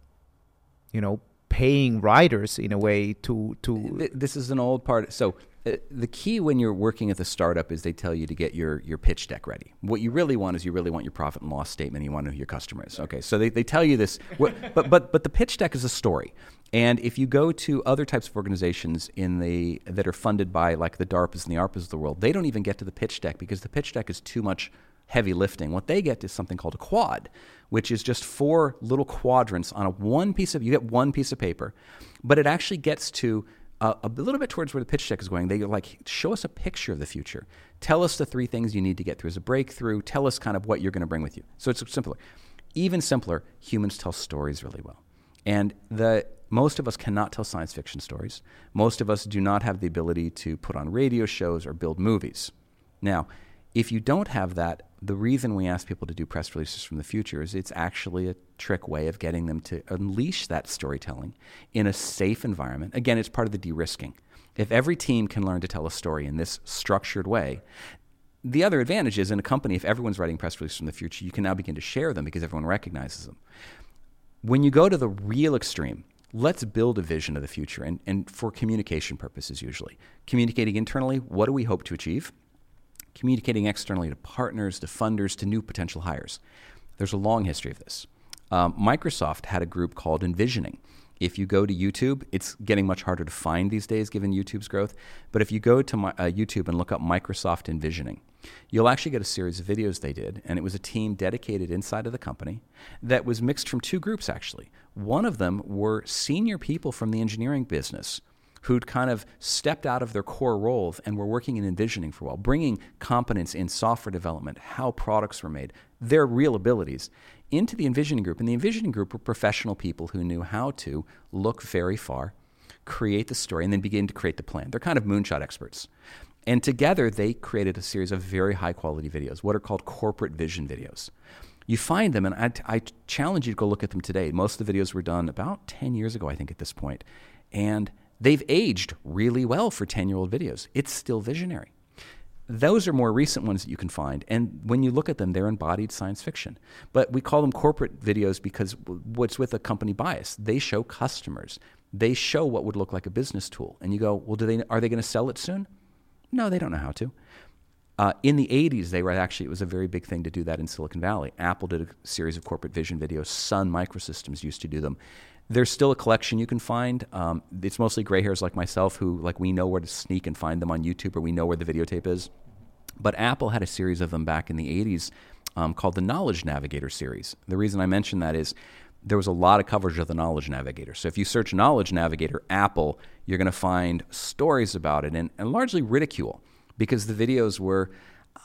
you know, paying writers in a way to to. This is an old part. So uh, the key when you're working at the startup is they tell you to get your, your pitch deck ready. What you really want is you really want your profit and loss statement. You want to know who your customer is. Okay, so they, they tell you this, but but but the pitch deck is a story. And if you go to other types of organizations in the that are funded by like the DARPAs and the ARPAs of the world, they don't even get to the pitch deck because the pitch deck is too much heavy lifting. What they get is something called a quad, which is just four little quadrants on a one piece of you get one piece of paper, but it actually gets to a little bit towards where the pitch deck is going. They like show us a picture of the future. Tell us the three things you need to get through as a breakthrough. Tell us kind of what you're going to bring with you. So it's simpler. Even simpler, humans tell stories really well. And the most of us cannot tell science fiction stories. Most of us do not have the ability to put on radio shows or build movies. Now, if you don't have that, the reason we ask people to do press releases from the future is it's actually a trick way of getting them to unleash that storytelling in a safe environment. Again, it's part of the de risking. If every team can learn to tell a story in this structured way, the other advantage is in a company, if everyone's writing press releases from the future, you can now begin to share them because everyone recognizes them. When you go to the real extreme, let's build a vision of the future and, and for communication purposes usually. Communicating internally, what do we hope to achieve? Communicating externally to partners, to funders, to new potential hires. There's a long history of this. Um, Microsoft had a group called Envisioning. If you go to YouTube, it's getting much harder to find these days given YouTube's growth. But if you go to my, uh, YouTube and look up Microsoft Envisioning, you'll actually get a series of videos they did. And it was a team dedicated inside of the company that was mixed from two groups, actually. One of them were senior people from the engineering business who'd kind of stepped out of their core roles and were working in envisioning for a while, bringing competence in software development, how products were made, their real abilities into the envisioning group. And the envisioning group were professional people who knew how to look very far, create the story, and then begin to create the plan. They're kind of moonshot experts. And together, they created a series of very high quality videos, what are called corporate vision videos. You find them, and I, I challenge you to go look at them today. Most of the videos were done about 10 years ago, I think, at this point. And They've aged really well for 10 year old videos. It's still visionary. Those are more recent ones that you can find. And when you look at them, they're embodied science fiction. But we call them corporate videos because what's with a company bias? They show customers, they show what would look like a business tool. And you go, well, do they, are they going to sell it soon? No, they don't know how to. Uh, in the 80s, they were actually, it was a very big thing to do that in Silicon Valley. Apple did a series of corporate vision videos. Sun Microsystems used to do them. There's still a collection you can find. Um, it's mostly gray hairs like myself who, like, we know where to sneak and find them on YouTube or we know where the videotape is. But Apple had a series of them back in the 80s um, called the Knowledge Navigator series. The reason I mention that is there was a lot of coverage of the Knowledge Navigator. So if you search Knowledge Navigator Apple, you're going to find stories about it and, and largely ridicule because the videos were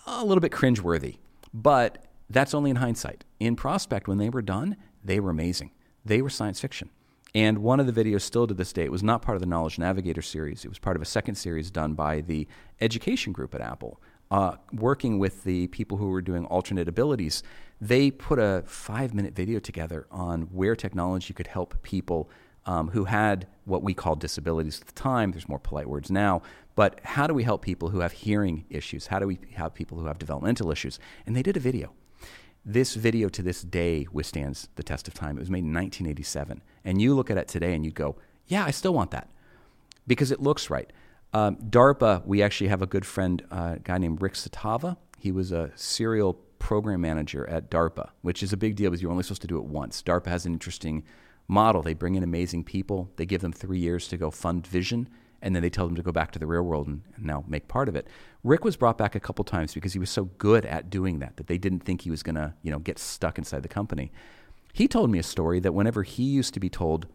a little bit cringeworthy. But that's only in hindsight. In prospect, when they were done, they were amazing. They were science fiction. And one of the videos, still to this day, it was not part of the Knowledge Navigator series. It was part of a second series done by the education group at Apple, uh, working with the people who were doing alternate abilities. They put a five minute video together on where technology could help people um, who had what we called disabilities at the time. There's more polite words now. But how do we help people who have hearing issues? How do we help people who have developmental issues? And they did a video. This video to this day withstands the test of time. It was made in 1987. And you look at it today and you go, yeah, I still want that because it looks right. Um, DARPA, we actually have a good friend, uh, a guy named Rick Satava. He was a serial program manager at DARPA, which is a big deal because you're only supposed to do it once. DARPA has an interesting model. They bring in amazing people, they give them three years to go fund vision, and then they tell them to go back to the real world and, and now make part of it. Rick was brought back a couple times because he was so good at doing that that they didn't think he was going to, you know, get stuck inside the company. He told me a story that whenever he used to be told,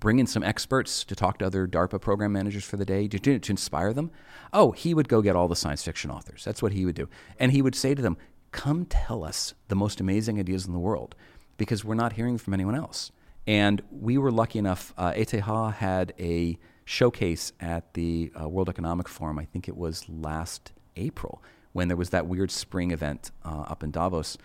bring in some experts to talk to other DARPA program managers for the day to, to, inspire them, oh, he would go get all the science fiction authors. That's what he would do. And he would say to them, come tell us the most amazing ideas in the world because we're not hearing from anyone else. And we were lucky enough, uh, ETH had a showcase at the uh, World Economic Forum, I think it was last April, when there was that weird spring event uh, up in Davos.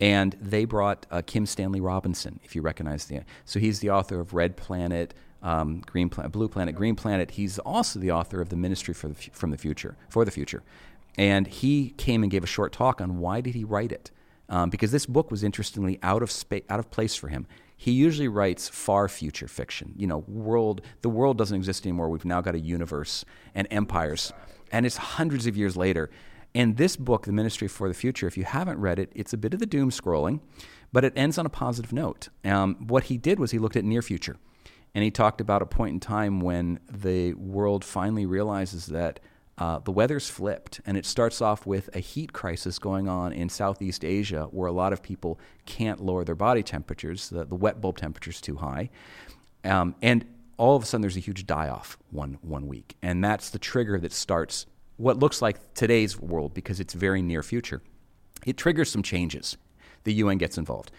And they brought uh, Kim Stanley Robinson, if you recognize the. So he's the author of Red Planet, um, Green Planet, Blue Planet, Green Planet. He's also the author of the Ministry for the from the Future for the Future, and he came and gave a short talk on why did he write it, um, because this book was interestingly out of space, out of place for him he usually writes far future fiction. You know, world the world doesn't exist anymore. We've now got a universe and empires, and it's hundreds of years later. And this book, The Ministry for the Future, if you haven't read it, it's a bit of the doom scrolling, but it ends on a positive note. Um, what he did was he looked at near future, and he talked about a point in time when the world finally realizes that uh, the weather's flipped, and it starts off with a heat crisis going on in Southeast Asia, where a lot of people can't lower their body temperatures. The, the wet bulb temperature is too high, um, and all of a sudden there's a huge die-off one one week, and that's the trigger that starts what looks like today's world because it's very near future. It triggers some changes. The UN gets involved.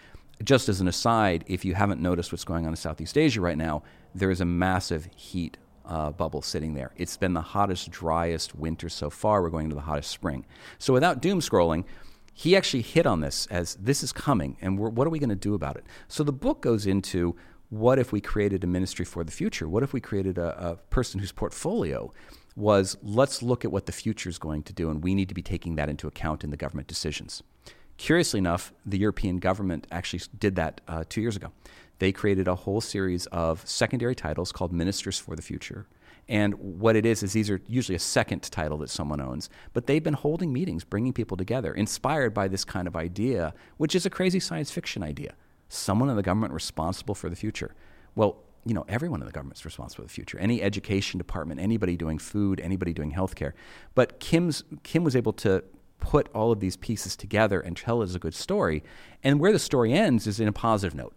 just as an aside, if you haven't noticed what's going on in Southeast Asia right now, there is a massive heat uh, bubble sitting there. It's been the hottest, driest winter so far. We're going into the hottest spring. So without doom scrolling, he actually hit on this as this is coming, and what are we going to do about it? So the book goes into what if we created a ministry for the future? What if we created a, a person whose portfolio was let's look at what the future is going to do, and we need to be taking that into account in the government decisions. Curiously enough, the European government actually did that uh, two years ago. They created a whole series of secondary titles called Ministers for the Future. And what it is, is these are usually a second title that someone owns. But they've been holding meetings, bringing people together, inspired by this kind of idea, which is a crazy science fiction idea. Someone in the government responsible for the future. Well, you know, everyone in the government is responsible for the future. Any education department, anybody doing food, anybody doing healthcare. But Kim's, Kim was able to put all of these pieces together and tell it as a good story. And where the story ends is in a positive note.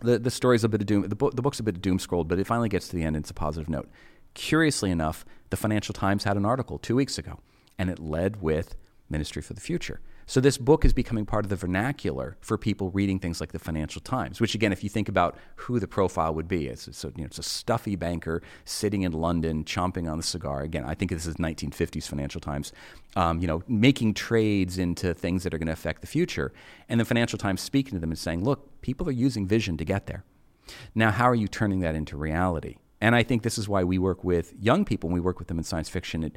The, the story's a bit of doom, the, book, the book's a bit doom scrolled, but it finally gets to the end and it's a positive note. Curiously enough, the Financial Times had an article two weeks ago, and it led with Ministry for the Future. So this book is becoming part of the vernacular for people reading things like the Financial Times. Which, again, if you think about who the profile would be, it's, it's, a, you know, it's a stuffy banker sitting in London, chomping on the cigar. Again, I think this is 1950s Financial Times. Um, you know, making trades into things that are going to affect the future, and the Financial Times speaking to them and saying, "Look, people are using vision to get there. Now, how are you turning that into reality?" And I think this is why we work with young people when we work with them in science fiction. It,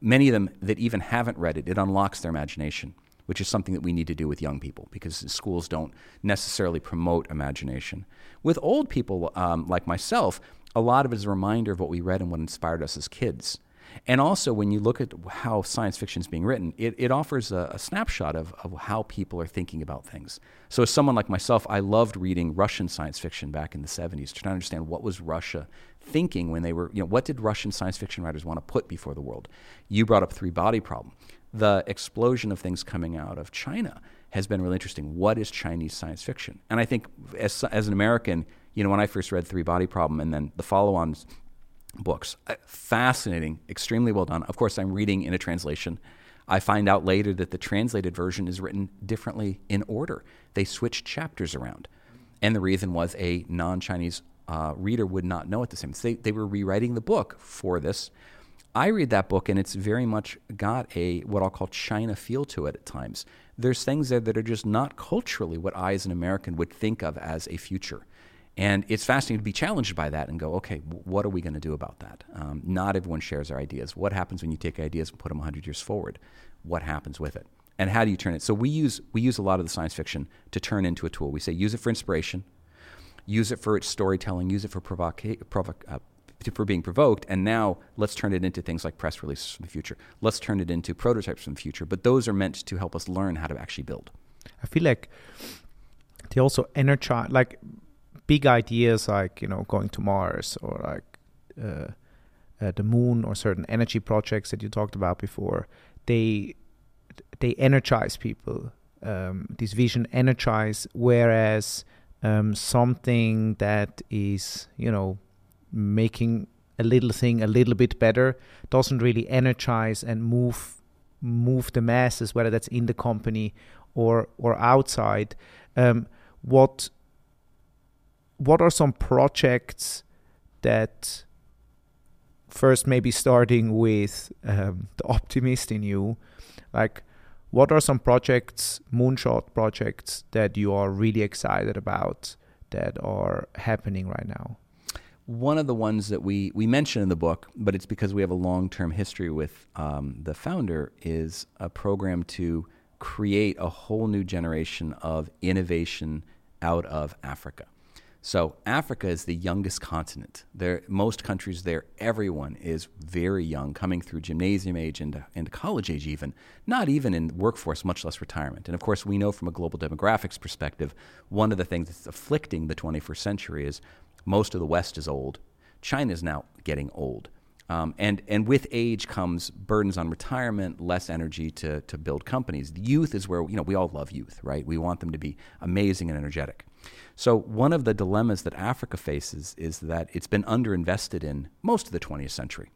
many of them that even haven't read it, it unlocks their imagination which is something that we need to do with young people because schools don't necessarily promote imagination. With old people um, like myself, a lot of it is a reminder of what we read and what inspired us as kids. And also, when you look at how science fiction is being written, it, it offers a, a snapshot of, of how people are thinking about things. So, as someone like myself, I loved reading Russian science fiction back in the 70s, trying to understand what was Russia thinking when they were, you know, what did Russian science fiction writers want to put before the world? You brought up three body problem the explosion of things coming out of China has been really interesting. What is Chinese science fiction? And I think as, as an American, you know, when I first read Three Body Problem and then the follow on books, uh, fascinating, extremely well done. Of course, I'm reading in a translation. I find out later that the translated version is written differently in order. They switched chapters around. And the reason was a non Chinese uh, reader would not know at the same. They, they were rewriting the book for this I read that book and it's very much got a what I'll call China feel to it at times. There's things there that are just not culturally what I as an American would think of as a future. And it's fascinating to be challenged by that and go, okay, what are we going to do about that? Um, not everyone shares our ideas. What happens when you take ideas and put them 100 years forward? What happens with it? And how do you turn it? So we use, we use a lot of the science fiction to turn into a tool. We say use it for inspiration, use it for its storytelling, use it for provoca- provo- uh, for being provoked, and now let's turn it into things like press releases from the future. Let's turn it into prototypes from the future. But those are meant to help us learn how to actually build. I feel like they also energize, like big ideas, like you know, going to Mars or like uh, uh, the moon or certain energy projects that you talked about before. They they energize people. Um, this vision energize, whereas um, something that is you know making a little thing a little bit better doesn't really energize and move move the masses, whether that's in the company or or outside. Um, what what are some projects that first maybe starting with um, the optimist in you, like what are some projects, moonshot projects that you are really excited about that are happening right now? One of the ones that we, we mention in the book, but it's because we have a long term history with um, the founder, is a program to create a whole new generation of innovation out of Africa. So Africa is the youngest continent. There, most countries there, everyone is very young, coming through gymnasium age into, into college age, even not even in workforce, much less retirement. And of course, we know from a global demographics perspective, one of the things that's afflicting the 21st century is most of the West is old. China is now getting old. Um, and, and with age comes burdens on retirement, less energy to, to build companies. Youth is where, you know, we all love youth, right? We want them to be amazing and energetic. So one of the dilemmas that Africa faces is that it's been underinvested in most of the 20th century.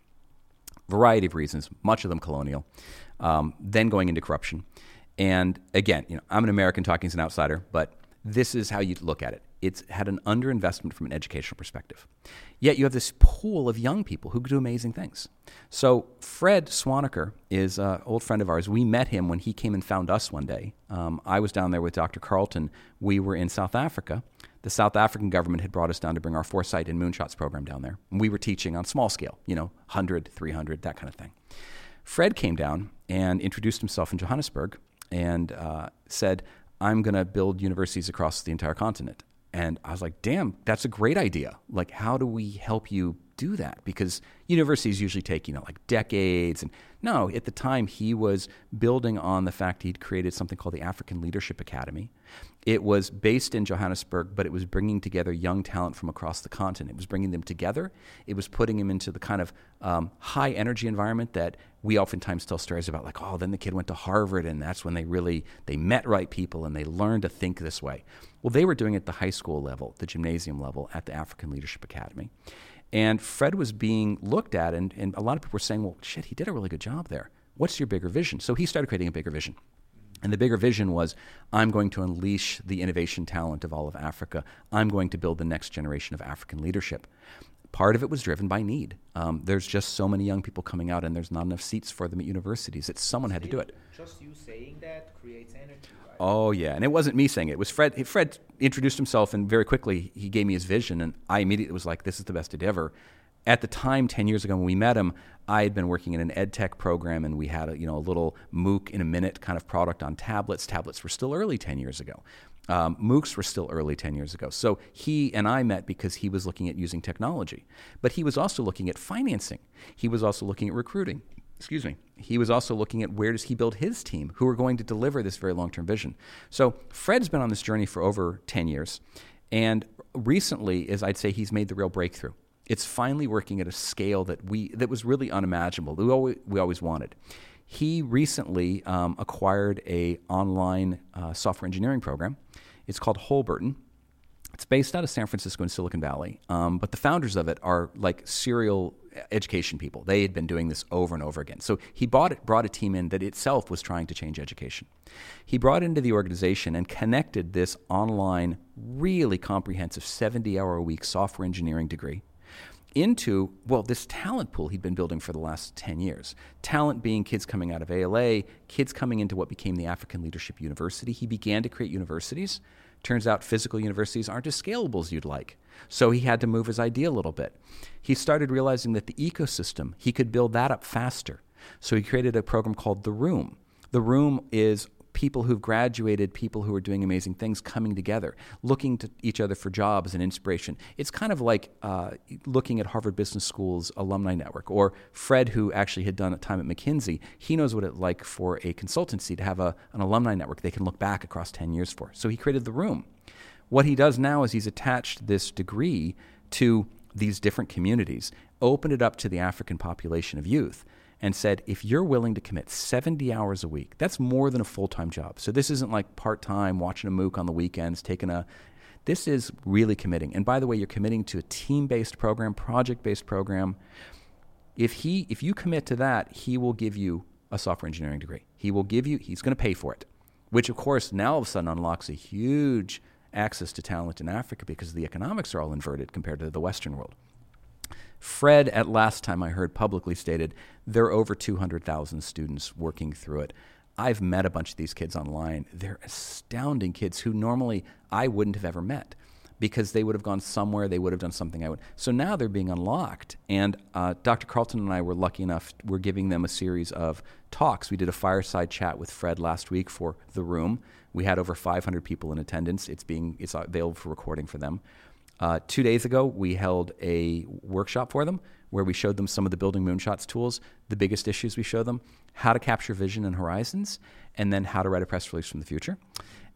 Variety of reasons, much of them colonial, um, then going into corruption. And again, you know, I'm an American talking as an outsider, but this is how you look at it. It's had an underinvestment from an educational perspective. Yet you have this pool of young people who do amazing things. So Fred Swaniker is an old friend of ours. We met him when he came and found us one day. Um, I was down there with Dr. Carlton. We were in South Africa. The South African government had brought us down to bring our Foresight and Moonshots program down there. And we were teaching on small scale, you know, 100, 300, that kind of thing. Fred came down and introduced himself in Johannesburg and uh, said, I'm going to build universities across the entire continent. And I was like, damn, that's a great idea. Like, how do we help you do that? Because universities usually take, you know, like decades. And no, at the time, he was building on the fact he'd created something called the African Leadership Academy. It was based in Johannesburg, but it was bringing together young talent from across the continent. It was bringing them together. It was putting them into the kind of um, high energy environment that we oftentimes tell stories about, like, oh, then the kid went to Harvard, and that's when they really they met right people and they learned to think this way. Well, they were doing it at the high school level, the gymnasium level, at the African Leadership Academy. And Fred was being looked at, and, and a lot of people were saying, well, shit, he did a really good job there. What's your bigger vision? So he started creating a bigger vision. And the bigger vision was I'm going to unleash the innovation talent of all of Africa. I'm going to build the next generation of African leadership. Part of it was driven by need. Um, there's just so many young people coming out, and there's not enough seats for them at universities that someone had to do it. Just you saying that creates energy. Oh yeah, and it wasn't me saying it. It was Fred. Fred introduced himself, and very quickly he gave me his vision, and I immediately was like, "This is the best idea ever." At the time, ten years ago when we met him, I had been working in an ed tech program, and we had a you know a little MOOC in a minute kind of product on tablets. Tablets were still early ten years ago. Um, MOOCs were still early 10 years ago. So he and I met because he was looking at using technology. But he was also looking at financing. He was also looking at recruiting excuse me, he was also looking at where does he build his team who are going to deliver this very long-term vision. So Fred's been on this journey for over 10 years. And recently, as I'd say, he's made the real breakthrough. It's finally working at a scale that we that was really unimaginable. That we always, we always wanted. He recently um, acquired a online uh, software engineering program. It's called Holberton. It's based out of San Francisco and Silicon Valley, um, but the founders of it are like serial education people. They had been doing this over and over again. So he bought brought a team in that itself was trying to change education. He brought into the organization and connected this online, really comprehensive 70 hour a week software engineering degree into, well, this talent pool he'd been building for the last 10 years. Talent being kids coming out of ALA, kids coming into what became the African Leadership University. He began to create universities. Turns out physical universities aren't as scalable as you'd like. So he had to move his idea a little bit. He started realizing that the ecosystem, he could build that up faster. So he created a program called The Room. The Room is people who've graduated, people who are doing amazing things coming together, looking to each other for jobs and inspiration. It's kind of like uh, looking at Harvard Business School's alumni network, or Fred, who actually had done a time at McKinsey. He knows what it's like for a consultancy to have a, an alumni network they can look back across 10 years for. So he created The Room. What he does now is he's attached this degree to these different communities, opened it up to the African population of youth and said, if you're willing to commit 70 hours a week, that's more than a full time job. So this isn't like part time, watching a MOOC on the weekends, taking a. This is really committing. And by the way, you're committing to a team based program, project based program. If, he, if you commit to that, he will give you a software engineering degree. He will give you, he's going to pay for it, which of course now all of a sudden unlocks a huge access to talent in Africa because the economics are all inverted compared to the Western world. Fred, at last time I heard publicly stated, there are over 200,000 students working through it. I've met a bunch of these kids online. They're astounding kids who normally I wouldn't have ever met because they would have gone somewhere, they would have done something I would. So now they're being unlocked. And uh, Dr. Carlton and I were lucky enough, we're giving them a series of talks. We did a fireside chat with Fred last week for The Room. We had over 500 people in attendance. It's, being, it's available for recording for them. Uh, two days ago, we held a workshop for them where we showed them some of the building moonshots tools, the biggest issues we show them, how to capture vision and horizons, and then how to write a press release from the future.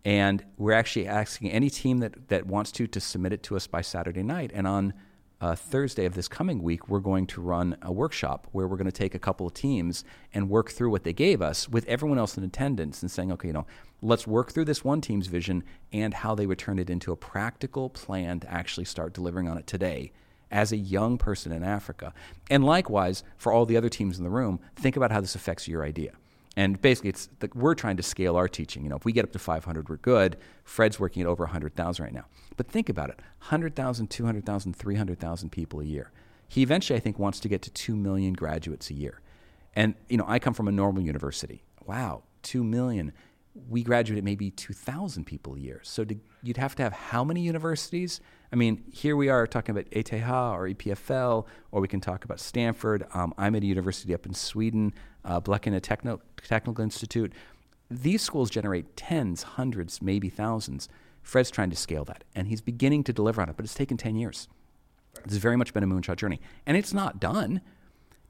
And we're actually asking any team that, that wants to to submit it to us by Saturday night. And on uh, Thursday of this coming week, we're going to run a workshop where we're going to take a couple of teams and work through what they gave us with everyone else in attendance and saying, okay, you know, let's work through this one team's vision and how they would turn it into a practical plan to actually start delivering on it today as a young person in Africa. And likewise, for all the other teams in the room, think about how this affects your idea. And basically, it's the, we're trying to scale our teaching. You know, if we get up to 500, we're good. Fred's working at over 100,000 right now. But think about it 100,000, 200,000, 300,000 people a year. He eventually, I think, wants to get to 2 million graduates a year. And, you know, I come from a normal university. Wow, 2 million. We graduate maybe 2,000 people a year. So to, you'd have to have how many universities? I mean, here we are talking about ETH or EPFL, or we can talk about Stanford. Um, I'm at a university up in Sweden, uh, Blekinge Techno- Technical Institute. These schools generate tens, hundreds, maybe thousands. Fred's trying to scale that, and he's beginning to deliver on it, but it's taken 10 years. It's very much been a moonshot journey. And it's not done.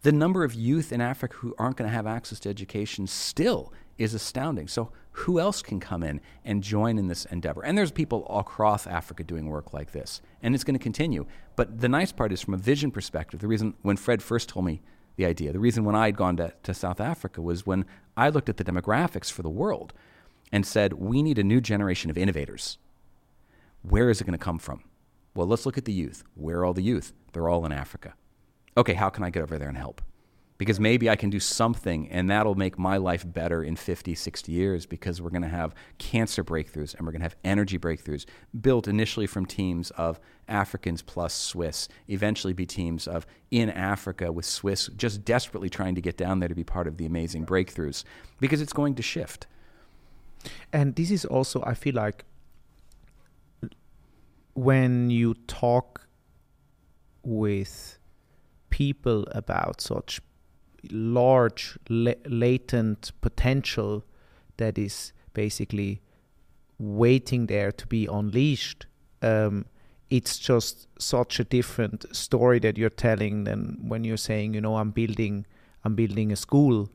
The number of youth in Africa who aren't going to have access to education still is astounding. So, who else can come in and join in this endeavor? And there's people across Africa doing work like this, and it's going to continue. But the nice part is, from a vision perspective, the reason when Fred first told me the idea, the reason when I'd gone to, to South Africa was when I looked at the demographics for the world and said, we need a new generation of innovators. Where is it going to come from? Well, let's look at the youth. Where are all the youth? They're all in Africa. Okay, how can I get over there and help? Because maybe I can do something and that'll make my life better in 50, 60 years because we're going to have cancer breakthroughs and we're going to have energy breakthroughs built initially from teams of Africans plus Swiss, eventually be teams of in Africa with Swiss just desperately trying to get down there to be part of the amazing breakthroughs because it's going to shift. And this is also, I feel like, when you talk with people about such large la- latent potential that is basically waiting there to be unleashed. Um, it's just such a different story that you're telling than when you're saying you know i'm building i'm building a school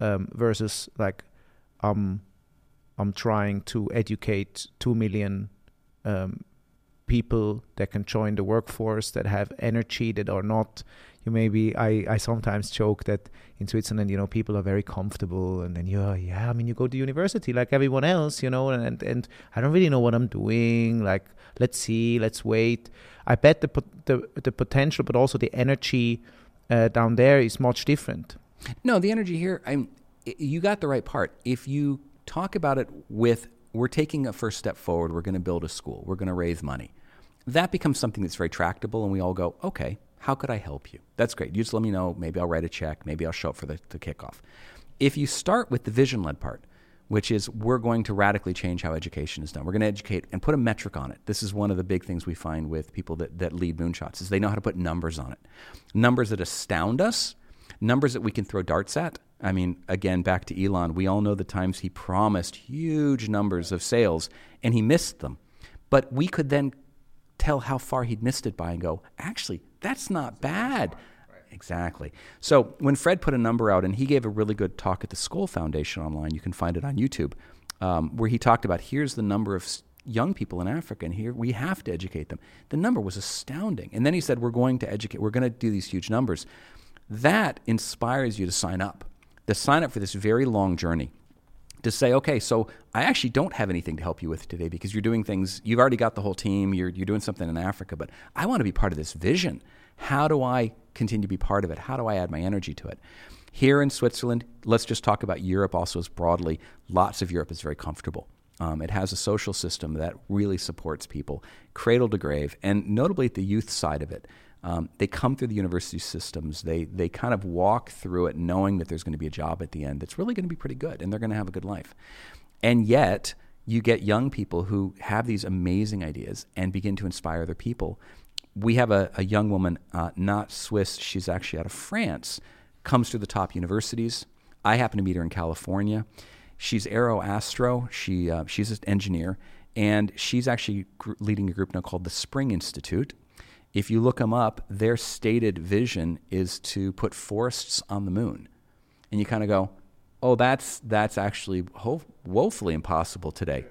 um, versus like i'm i'm trying to educate 2 million um, people that can join the workforce that have energy that are not you maybe I, I sometimes joke that in Switzerland you know people are very comfortable and then you yeah I mean you go to university like everyone else you know and and I don't really know what I'm doing like let's see let's wait I bet the the the potential but also the energy uh, down there is much different no the energy here I'm you got the right part if you talk about it with we're taking a first step forward. We're going to build a school. We're going to raise money. That becomes something that's very tractable, and we all go, okay, how could I help you? That's great. You just let me know. Maybe I'll write a check. Maybe I'll show up for the, the kickoff. If you start with the vision led part, which is we're going to radically change how education is done. We're going to educate and put a metric on it. This is one of the big things we find with people that, that lead moonshots is they know how to put numbers on it. Numbers that astound us, numbers that we can throw darts at, I mean, again, back to Elon, we all know the times he promised huge numbers of sales and he missed them. But we could then tell how far he'd missed it by and go, actually, that's not bad. Exactly. So when Fred put a number out, and he gave a really good talk at the Skoll Foundation online, you can find it on YouTube, um, where he talked about here's the number of young people in Africa, and here we have to educate them. The number was astounding. And then he said, we're going to educate, we're going to do these huge numbers. That inspires you to sign up to sign up for this very long journey to say, okay, so I actually don't have anything to help you with today because you're doing things, you've already got the whole team, you're, you're doing something in Africa, but I want to be part of this vision. How do I continue to be part of it? How do I add my energy to it? Here in Switzerland, let's just talk about Europe also as broadly. Lots of Europe is very comfortable. Um, it has a social system that really supports people, cradle to grave, and notably at the youth side of it. Um, they come through the university systems. They they kind of walk through it knowing that there's going to be a job at the end that's really going to be pretty good, and they're going to have a good life. And yet, you get young people who have these amazing ideas and begin to inspire other people. We have a, a young woman, uh, not Swiss. She's actually out of France. Comes through the top universities. I happen to meet her in California. She's Aero Astro. She uh, she's an engineer, and she's actually leading a group now called the Spring Institute if you look them up, their stated vision is to put forests on the moon. And you kind of go, oh, that's, that's actually ho- woefully impossible today.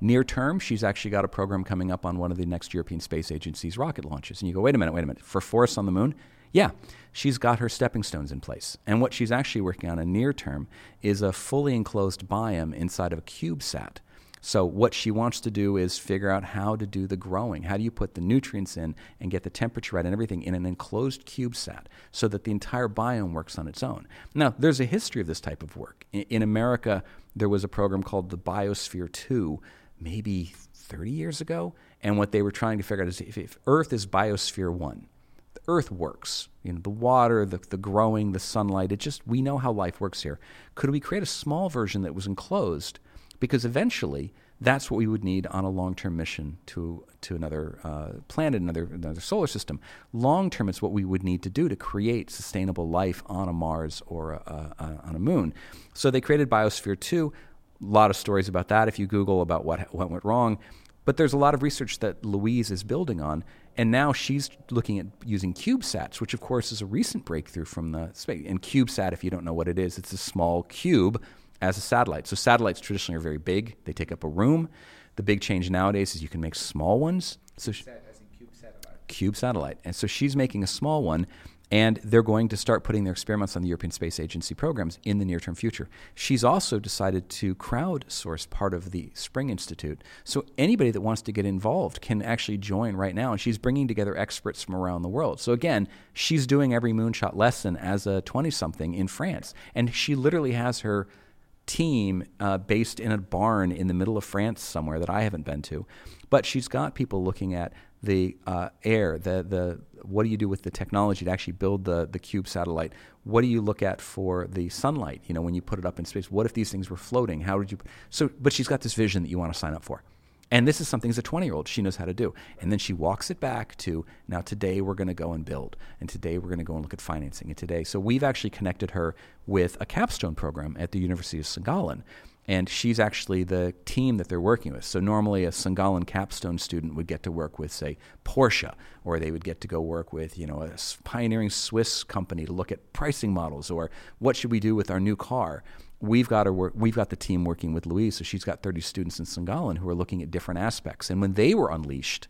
Near term, she's actually got a program coming up on one of the next European Space Agency's rocket launches. And you go, wait a minute, wait a minute. For forests on the moon? Yeah, she's got her stepping stones in place. And what she's actually working on in near term is a fully enclosed biome inside of a CubeSat So, what she wants to do is figure out how to do the growing. How do you put the nutrients in and get the temperature right and everything in an enclosed CubeSat so that the entire biome works on its own? Now, there's a history of this type of work. In, America, there was a program called the Biosphere 2, maybe 30 years ago. And what they were trying to figure out is if, if Earth is Biosphere 1, the Earth works. You know, the water, the, the growing, the sunlight, it just, we know how life works here. Could we create a small version that was enclosed? Because eventually that's what we would need on a long-term mission to to another uh, planet, another another solar system. Long term, it's what we would need to do to create sustainable life on a Mars or a, a, on a moon. So they created Biosphere Two. A lot of stories about that if you Google about what what went wrong. But there's a lot of research that Louise is building on, and now she's looking at using CubeSats, which of course is a recent breakthrough from the space. And CubeSat, if you don't know what it is, it's a small cube as a satellite. So satellites traditionally are very big; they take up a room. The big change nowadays is you can make small ones. So she, cube satellite. Cube satellite, and so she's making a small one, and they're going to start putting their experiments on the European Space Agency programs in the near-term future. She's also decided to crowdsource part of the Spring Institute, so anybody that wants to get involved can actually join right now. And she's bringing together experts from around the world. So again, she's doing every moonshot lesson as a 20-something in France, and she literally has her team uh, based in a barn in the middle of France somewhere that I haven't been to. But she's got people looking at the uh, air, the the what do you do with the technology to actually build the the cube satellite? What do you look at for the sunlight? You know, when you put it up in space, what if these things were floating? How did you? So, but she's got this vision that you want to sign up for. And this is something as a 20 year old she knows how to do. And then she walks it back to now today we're going to go and build. And today we're going to go and look at financing. And today, so we've actually connected her with a capstone program at the University of St. And she's actually the team that they're working with. So normally a St. Capstone student would get to work with, say, Porsche, or they would get to go work with, you know, a pioneering Swiss company to look at pricing models, or what should we do with our new car we've got to work, we've got the team working with Louise, so she's got 30 students in St. Gallen who are looking at different aspects. And when they were unleashed,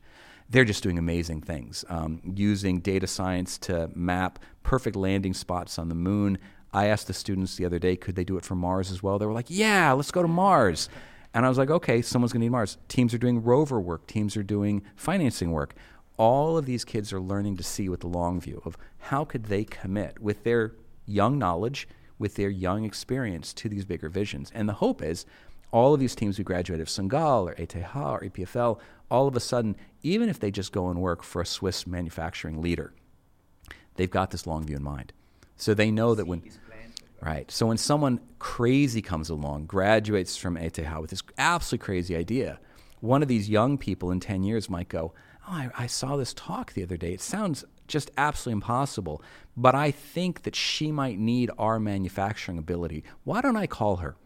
they're just doing amazing things, um, using data science to map perfect landing spots on the moon. I asked the students the other day, could they do it for Mars as well? They were like, yeah, let's go to Mars. And I was like, okay, someone's going to need Mars. Teams are doing rover work, teams are doing financing work. All of these kids are learning to see with the long view of how could they commit with their young knowledge with their young experience to these bigger visions. And the hope is all of these teams who graduate of St. Gall or ETH or EPFL, all of a sudden, even if they just go and work for a Swiss manufacturing leader, they've got this long view in mind. So they know that when. Right. So when someone crazy comes along, graduates from ETH with this absolutely crazy idea, one of these young people in 10 years might go, Oh, I, I saw this talk the other day. It sounds just absolutely impossible. But I think that she might need our manufacturing ability. Why don't I call her?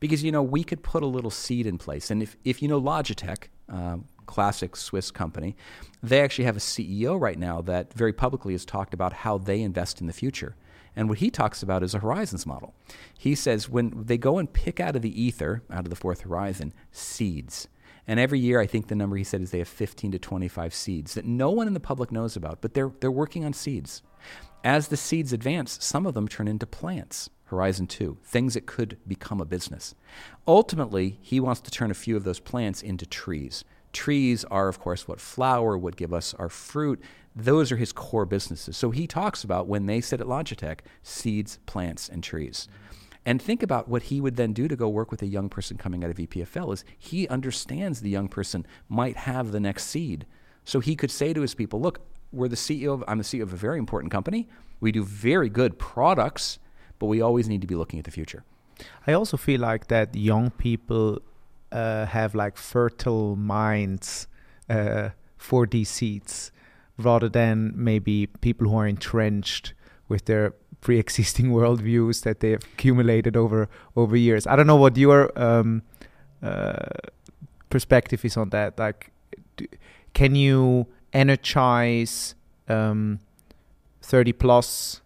Because, you know, we could put a little seed in place. And if, if you know Logitech, uh, classic Swiss company, they actually have a CEO right now that very publicly has talked about how they invest in the future. And what he talks about is a horizons model. He says when they go and pick out of the ether, out of the fourth horizon, seeds and every year, I think the number he said is they have 15 to 25 seeds that no one in the public knows about, but they're, they're working on seeds. As the seeds advance, some of them turn into plants. Horizon 2, things that could become a business. Ultimately, he wants to turn a few of those plants into trees. Trees are, of course, what flower would give us our fruit. Those are his core businesses. So he talks about when they sit at Logitech seeds, plants, and trees. Mm-hmm. And think about what he would then do to go work with a young person coming out of EPFL is he understands the young person might have the next seed. So he could say to his people, look, we're the CEO of, I'm the CEO of a very important company. We do very good products, but we always need to be looking at the future. I also feel like that young people uh, have like fertile minds uh, for these seeds rather than maybe people who are entrenched with their pre-existing worldviews that they've accumulated over over years. I don't know what your um, uh, perspective is on that. Like, do, can you energize um, thirty plus?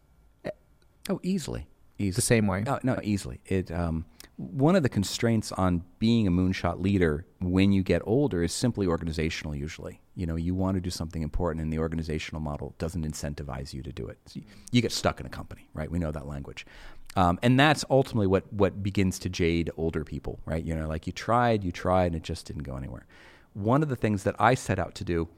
Oh, easily. the same way. Uh, no, easily. It um, one of the constraints on being a moonshot leader when you get older is simply organizational. Usually, you know, you want to do something important, and the organizational model doesn't incentivize you to do it. So you, get stuck in a company, right? We know that language, um, and that's ultimately what what begins to jade older people, right? You know, like you tried, you tried, and it just didn't go anywhere. One of the things that I set out to do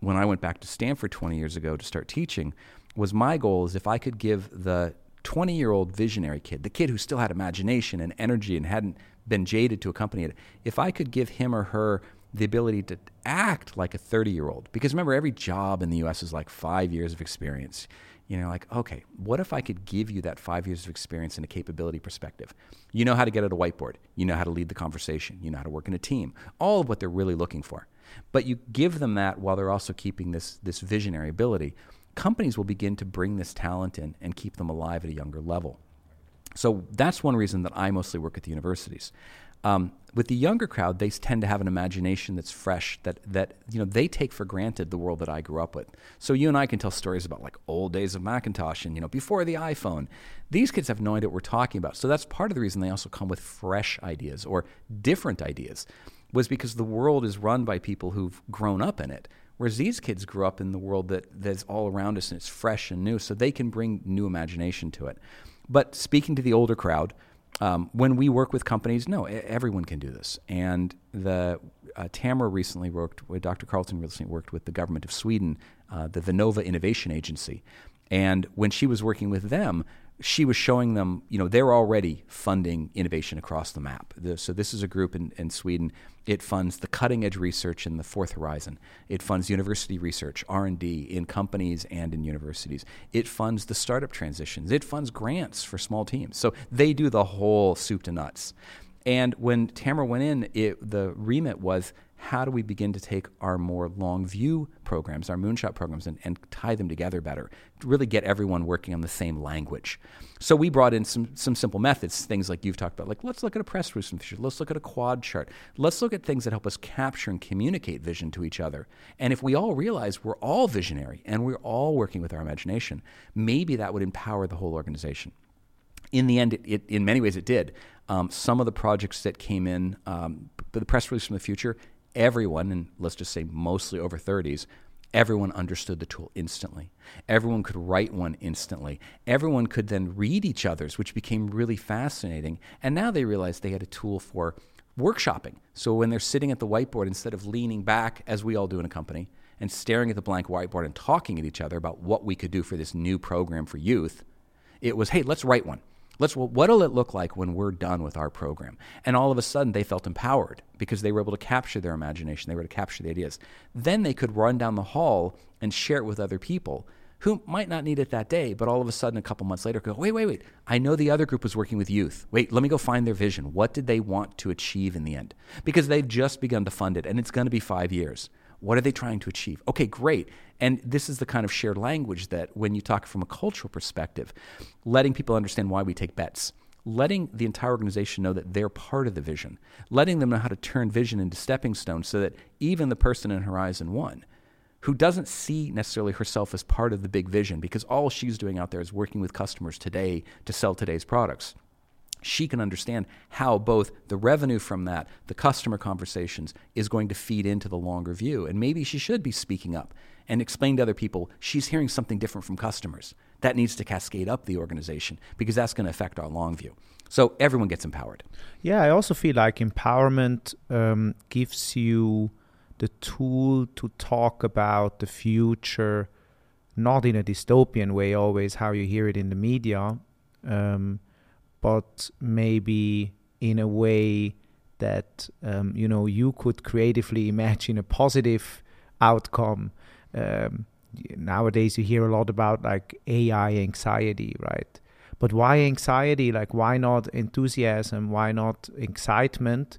when I went back to Stanford 20 years ago to start teaching was my goal is if I could give the 20 year old visionary kid, the kid who still had imagination and energy and hadn't been jaded to accompany it, if I could give him or her the ability to act like a 30 year old, because remember, every job in the US is like five years of experience. You know, like, okay, what if I could give you that five years of experience in a capability perspective? You know how to get at a whiteboard, you know how to lead the conversation, you know how to work in a team, all of what they're really looking for. But you give them that while they're also keeping this, this visionary ability companies will begin to bring this talent in and keep them alive at a younger level. So that's one reason that I mostly work at the universities. Um, with the younger crowd, they tend to have an imagination that's fresh, that, that you know, they take for granted the world that I grew up with. So you and I can tell stories about like old days of Macintosh and, you know, before the iPhone. These kids have no idea what we're talking about. So that's part of the reason they also come with fresh ideas or different ideas was because the world is run by people who've grown up in it. Whereas these kids grew up in the world that, that's all around us and it's fresh and new, so they can bring new imagination to it. But speaking to the older crowd, um, when we work with companies, no, everyone can do this. And the uh, Tamara recently worked with Dr. Carleton recently worked with the government of Sweden, uh, the Vinnova Innovation Agency. And when she was working with them, she was showing them, you know, they're already funding innovation across the map. The, so this is a group in, in Sweden. It funds the cutting edge research in the fourth horizon. It funds university research, R&D in companies and in universities. It funds the startup transitions. It funds grants for small teams. So they do the whole soup to nuts. And when Tamara went in, it, the remit was how do we begin to take our more long view programs, our moonshot programs, and, and tie them together better to really get everyone working on the same language? So we brought in some, some simple methods, things like you've talked about, like let's look at a press release feature, let's look at a quad chart, let's look at things that help us capture and communicate vision to each other. And if we all realize we're all visionary and we're all working with our imagination, maybe that would empower the whole organization in the end, it, it, in many ways, it did. Um, some of the projects that came in, um, the press release from the future, everyone, and let's just say mostly over 30s, everyone understood the tool instantly. Everyone could write one instantly. Everyone could then read each other's, which became really fascinating. And now they realized they had a tool for workshopping. So when they're sitting at the whiteboard, instead of leaning back, as we all do in a company, and staring at the blank whiteboard and talking at each other about what we could do for this new program for youth, it was, hey, let's write one. Let's what'll it look like when we're done with our program? And all of a sudden they felt empowered because they were able to capture their imagination, they were able to capture the ideas. Then they could run down the hall and share it with other people who might not need it that day, but all of a sudden a couple months later go, wait, wait, wait. I know the other group was working with youth. Wait, let me go find their vision. What did they want to achieve in the end? Because they've just begun to fund it and it's going to be 5 years. What are they trying to achieve? Okay, great. And this is the kind of shared language that, when you talk from a cultural perspective, letting people understand why we take bets, letting the entire organization know that they're part of the vision, letting them know how to turn vision into stepping stones so that even the person in Horizon 1 who doesn't see necessarily herself as part of the big vision because all she's doing out there is working with customers today to sell today's products she can understand how both the revenue from that, the customer conversations, is going to feed into the longer view. And maybe she should be speaking up and explain to other people she's hearing something different from customers. That needs to cascade up the organization because that's going to affect our long view. So everyone gets empowered. Yeah, I also feel like empowerment um, gives you the tool to talk about the future, not in a dystopian way, always how you hear it in the media. Um, but maybe in a way that um, you know you could creatively imagine a positive outcome. Um, nowadays, you hear a lot about like AI anxiety, right? But why anxiety? Like, why not enthusiasm? Why not excitement?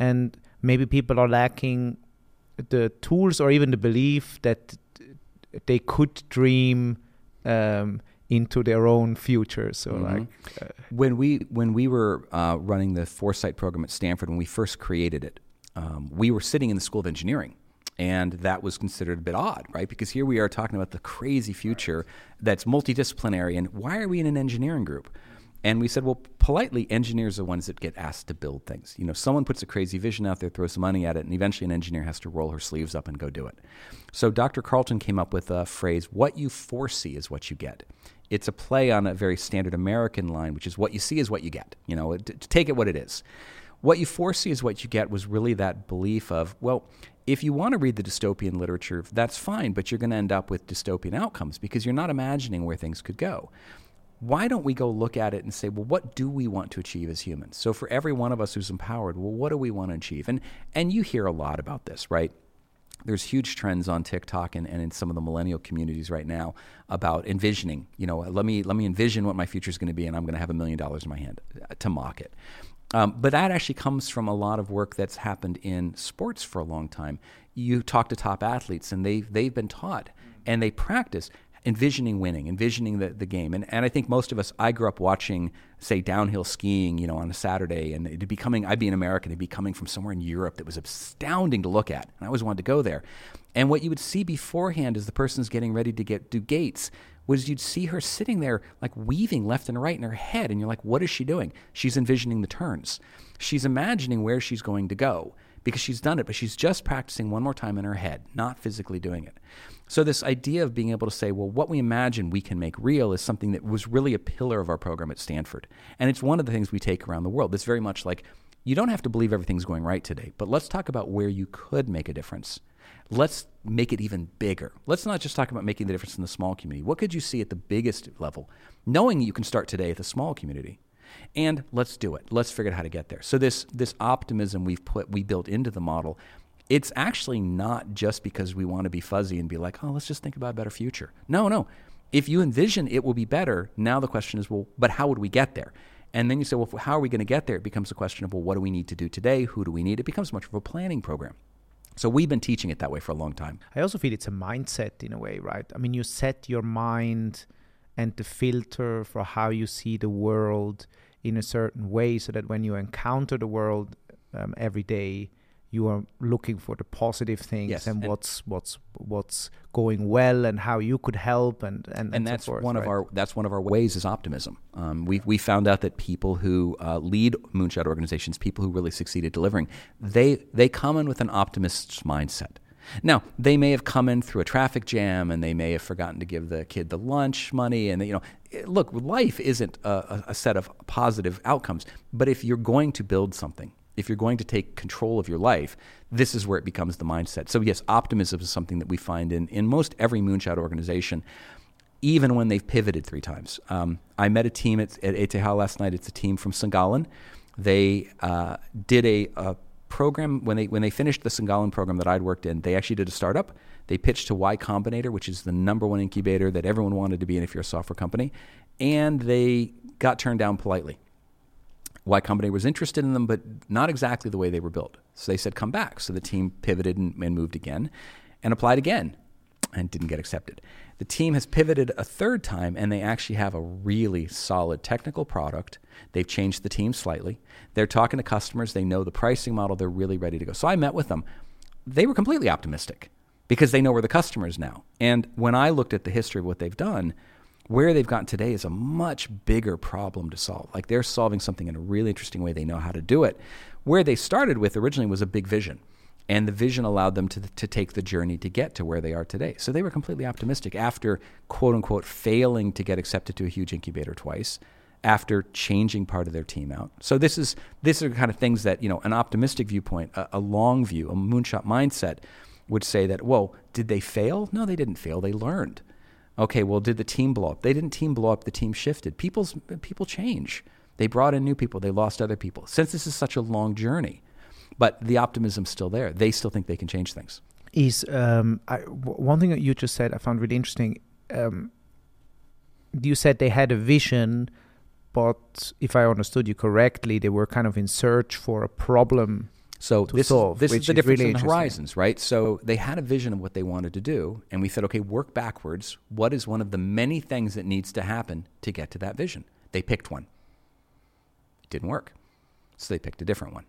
And maybe people are lacking the tools or even the belief that they could dream um, into their own future. So mm-hmm. like uh, when we when we were uh, running the foresight program at Stanford when we first created it, um, we were sitting in the School of Engineering. And that was considered a bit odd, right? Because here we are talking about the crazy future that's multidisciplinary. And why are we in an engineering group? And we said, well, politely, engineers are the ones that get asked to build things. You know, someone puts a crazy vision out there, throws some money at it, and eventually an engineer has to roll her sleeves up and go do it. So Dr. Carleton came up with a phrase, what you foresee is what you get. It's a play on a very standard American line, which is what you see is what you get. You know, to, take it what it is. What you foresee is what you get was really that belief of, well, if you want to read the dystopian literature, that's fine, but you're going to end up with dystopian outcomes because you're not imagining where things could go why don't we go look at it and say, well, what do we want to achieve as humans? So for every one of us who's empowered, well, what do we want to achieve? And and you hear a lot about this, right? There's huge trends on TikTok and, and in some of the millennial communities right now about envisioning. You know, let me let me envision what my future is going to be, and I'm going to have a million dollars in my hand uh, to mock it. Um, but that actually comes from a lot of work that's happened in sports for a long time. You talk to top athletes, and they they've been taught and they practice envisioning winning, envisioning the, the game. And, and I think most of us, I grew up watching, say, downhill skiing, you know, on a Saturday, and it'd be coming, I'd be an American, it'd be coming from somewhere in Europe that was astounding to look at. And I always wanted to go there. And what you would see beforehand as the person's getting ready to get do gates was you'd see her sitting there like weaving left and right in her head. And you're like, what is she doing? She's envisioning the turns. She's imagining where she's going to go because she's done it, but she's just practicing one more time in her head, not physically doing it. So, this idea of being able to say, well, what we imagine we can make real is something that was really a pillar of our program at Stanford. And it's one of the things we take around the world. It's very much like you don't have to believe everything's going right today, but let's talk about where you could make a difference. Let's make it even bigger. Let's not just talk about making the difference in the small community. What could you see at the biggest level, knowing you can start today at the small community? and let's do it. Let's figure out how to get there. So this this optimism we've put we built into the model, it's actually not just because we want to be fuzzy and be like, oh, let's just think about a better future. No, no. If you envision it will be better, now the question is, well, but how would we get there? And then you say, well, how are we going to get there? It becomes a question of, well, what do we need to do today? Who do we need? It becomes much of a planning program. So we've been teaching it that way for a long time. I also feel it's a mindset in a way, right? I mean, you set your mind and the filter for how you see the world in a certain way so that when you encounter the world um, every day you are looking for the positive things yes, and, and, what's what's what's going well and how you could help and and, and, and that's so forth, one right? of our that's one of our ways is optimism. Um, we we found out that people who uh, lead moonshot organizations, people who really succeed at delivering, they they come in with an optimist's mindset. Now, they may have come in through a traffic jam and they may have forgotten to give the kid the lunch money. And, they, you know, look, life isn't a, a set of positive outcomes. But if you're going to build something, if you're going to take control of your life, this is where it becomes the mindset. So, yes, optimism is something that we find in, in most every moonshot organization, even when they've pivoted three times. Um, I met a team at, at ETH last night. It's a team from St. Gallen. They uh, did a, a program when they when they finished the St. Gallen program that I'd worked in, they actually did a startup. They pitched to Y Combinator, which is the number one incubator that everyone wanted to be in if you're a software company, and they got turned down politely. Y Combinator was interested in them, but not exactly the way they were built. So they said, "Come back." So the team pivoted and, and moved again, and applied again, and didn't get accepted. The team has pivoted a third time, and they actually have a really solid technical product. They've changed the team slightly. They're talking to customers. They know the pricing model. They're really ready to go. So I met with them. They were completely optimistic because they know where the customer is now. And when I looked at the history of what they've done, where they've gotten today is a much bigger problem to solve. Like they're solving something in a really interesting way. They know how to do it. Where they started with originally was a big vision and the vision allowed them to, to take the journey to get to where they are today. So they were completely optimistic after, quote unquote, failing to get accepted to a huge incubator twice, after changing part of their team out. So this is these are kind of things that you know an optimistic viewpoint, a, a long view, a moonshot mindset would say that, whoa, did they fail? No, they didn't fail. They learned. Okay, well, did the team blow up? They didn't team blow up. The team shifted. People's people change. They brought in new people. They lost other people. Since this is such a long journey but the optimism's still there. They still think they can change things. Is um, I, w- one thing that you just said I found really interesting. Um, you said they had a vision, but if I understood you correctly, they were kind of in search for a problem. So this solve, is, this is the difference really in horizons, right? So they had a vision of what they wanted to do, and we said, okay, work backwards. What is one of the many things that needs to happen to get to that vision? They picked one. It didn't work, so they picked a different one.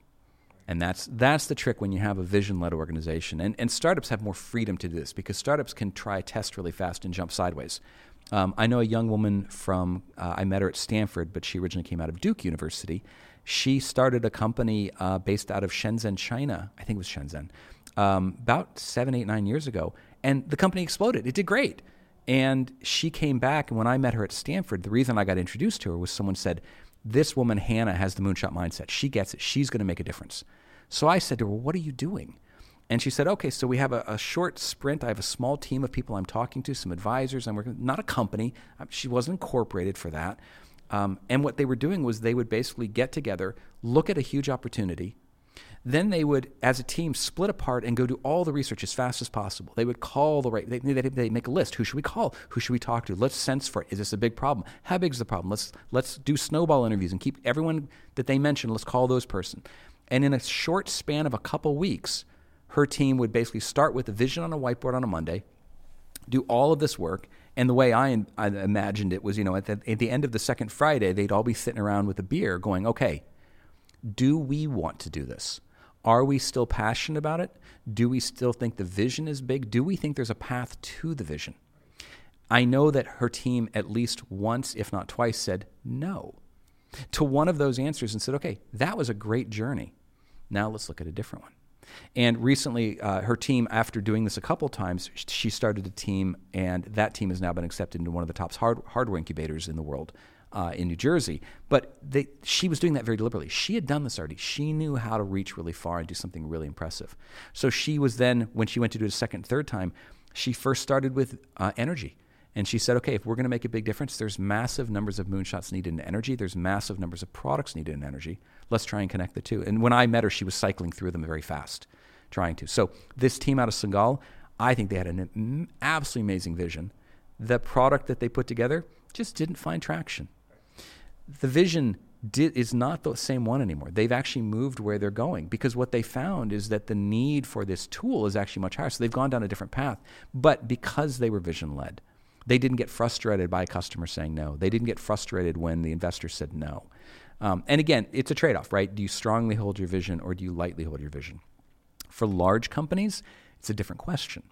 And that's that's the trick when you have a vision-led organization. And, and startups have more freedom to do this because startups can try test really fast and jump sideways. Um, I know a young woman from, uh, I met her at Stanford, but she originally came out of Duke University. She started a company uh, based out of Shenzhen, China. I think it was Shenzhen, um, about seven, eight, nine years ago. And the company exploded. It did great. And she came back, and when I met her at Stanford, the reason I got introduced to her was someone said, This woman, Hannah, has the moonshot mindset. She gets it. She's going to make a difference. So I said to her, well, What are you doing? And she said, okay, so we have a, a, short sprint. I have a small team of people I'm talking to, some advisors. I'm working, not a company. She wasn't incorporated for that. Um, and what they were doing was they would basically get together, look at a huge opportunity. Then they would, as a team, split apart and go do all the research as fast as possible. They would call the right, they, they, they make a list. Who should we call? Who should we talk to? Let's sense for it. Is this a big problem? How big is the problem? Let's, let's do snowball interviews and keep everyone that they mentioned, let's call those person. And in a short span of a couple weeks, her team would basically start with a vision on a whiteboard on a Monday, do all of this work. And the way I, I imagined it was, you know, at the, at the end of the second Friday, they'd all be sitting around with a beer going, okay, do we want to do this? Are we still passionate about it? Do we still think the vision is big? Do we think there's a path to the vision? I know that her team at least once, if not twice, said no to one of those answers and said, okay, that was a great journey. Now let's look at a different one. And recently, uh, her team, after doing this a couple times, she started a team, and that team has now been accepted into one of the top hard, hardware incubators in the world. Uh, in New Jersey, but they, she was doing that very deliberately. She had done this already. She knew how to reach really far and do something really impressive. So she was then, when she went to do it a second, third time, she first started with uh, energy. And she said, okay, if we're going to make a big difference, there's massive numbers of moonshots needed in energy. There's massive numbers of products needed in energy. Let's try and connect the two. And when I met her, she was cycling through them very fast, trying to. So this team out of Senegal, I think they had an absolutely amazing vision. The product that they put together just didn't find traction. The vision did, is not the same one anymore. They've actually moved where they're going because what they found is that the need for this tool is actually much higher. So they've gone down a different path. But because they were vision led, they didn't get frustrated by a customer saying no. They didn't get frustrated when the investor said no. Um, and again, it's a trade off, right? Do you strongly hold your vision or do you lightly hold your vision? For large companies, it's a different question.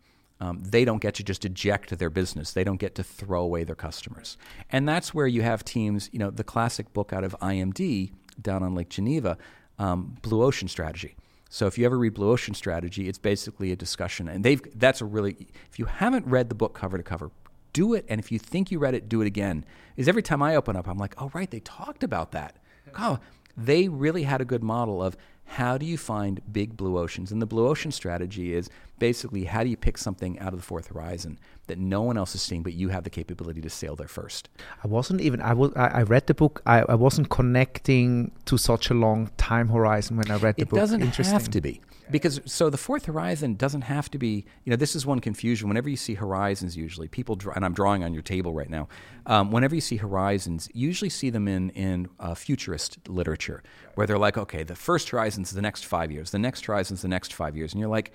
Um, they don't get to just eject their business. They don't get to throw away their customers. And that's where you have teams, you know, the classic book out of IMD down on Lake Geneva, um, Blue Ocean Strategy. So if you ever read Blue Ocean Strategy, it's basically a discussion, and they've that's a really. If you haven't read the book cover to cover, do it. And if you think you read it, do it again. Is every time I open up, I'm like, oh right, they talked about that. Oh, they really had a good model of how do you find big blue oceans? And the blue ocean strategy is basically how do you pick something out of the fourth horizon that no one else is seeing, but you have the capability to sail there first? I wasn't even, I, was, I, read the book, I, I wasn't connecting to such a long time horizon when I read the it book. It doesn't have to be because so the fourth horizon doesn't have to be you know this is one confusion whenever you see horizons usually people draw, and i'm drawing on your table right now um, whenever you see horizons usually see them in in uh, futurist literature where they're like okay the first horizon's the next five years the next horizon's the next five years and you're like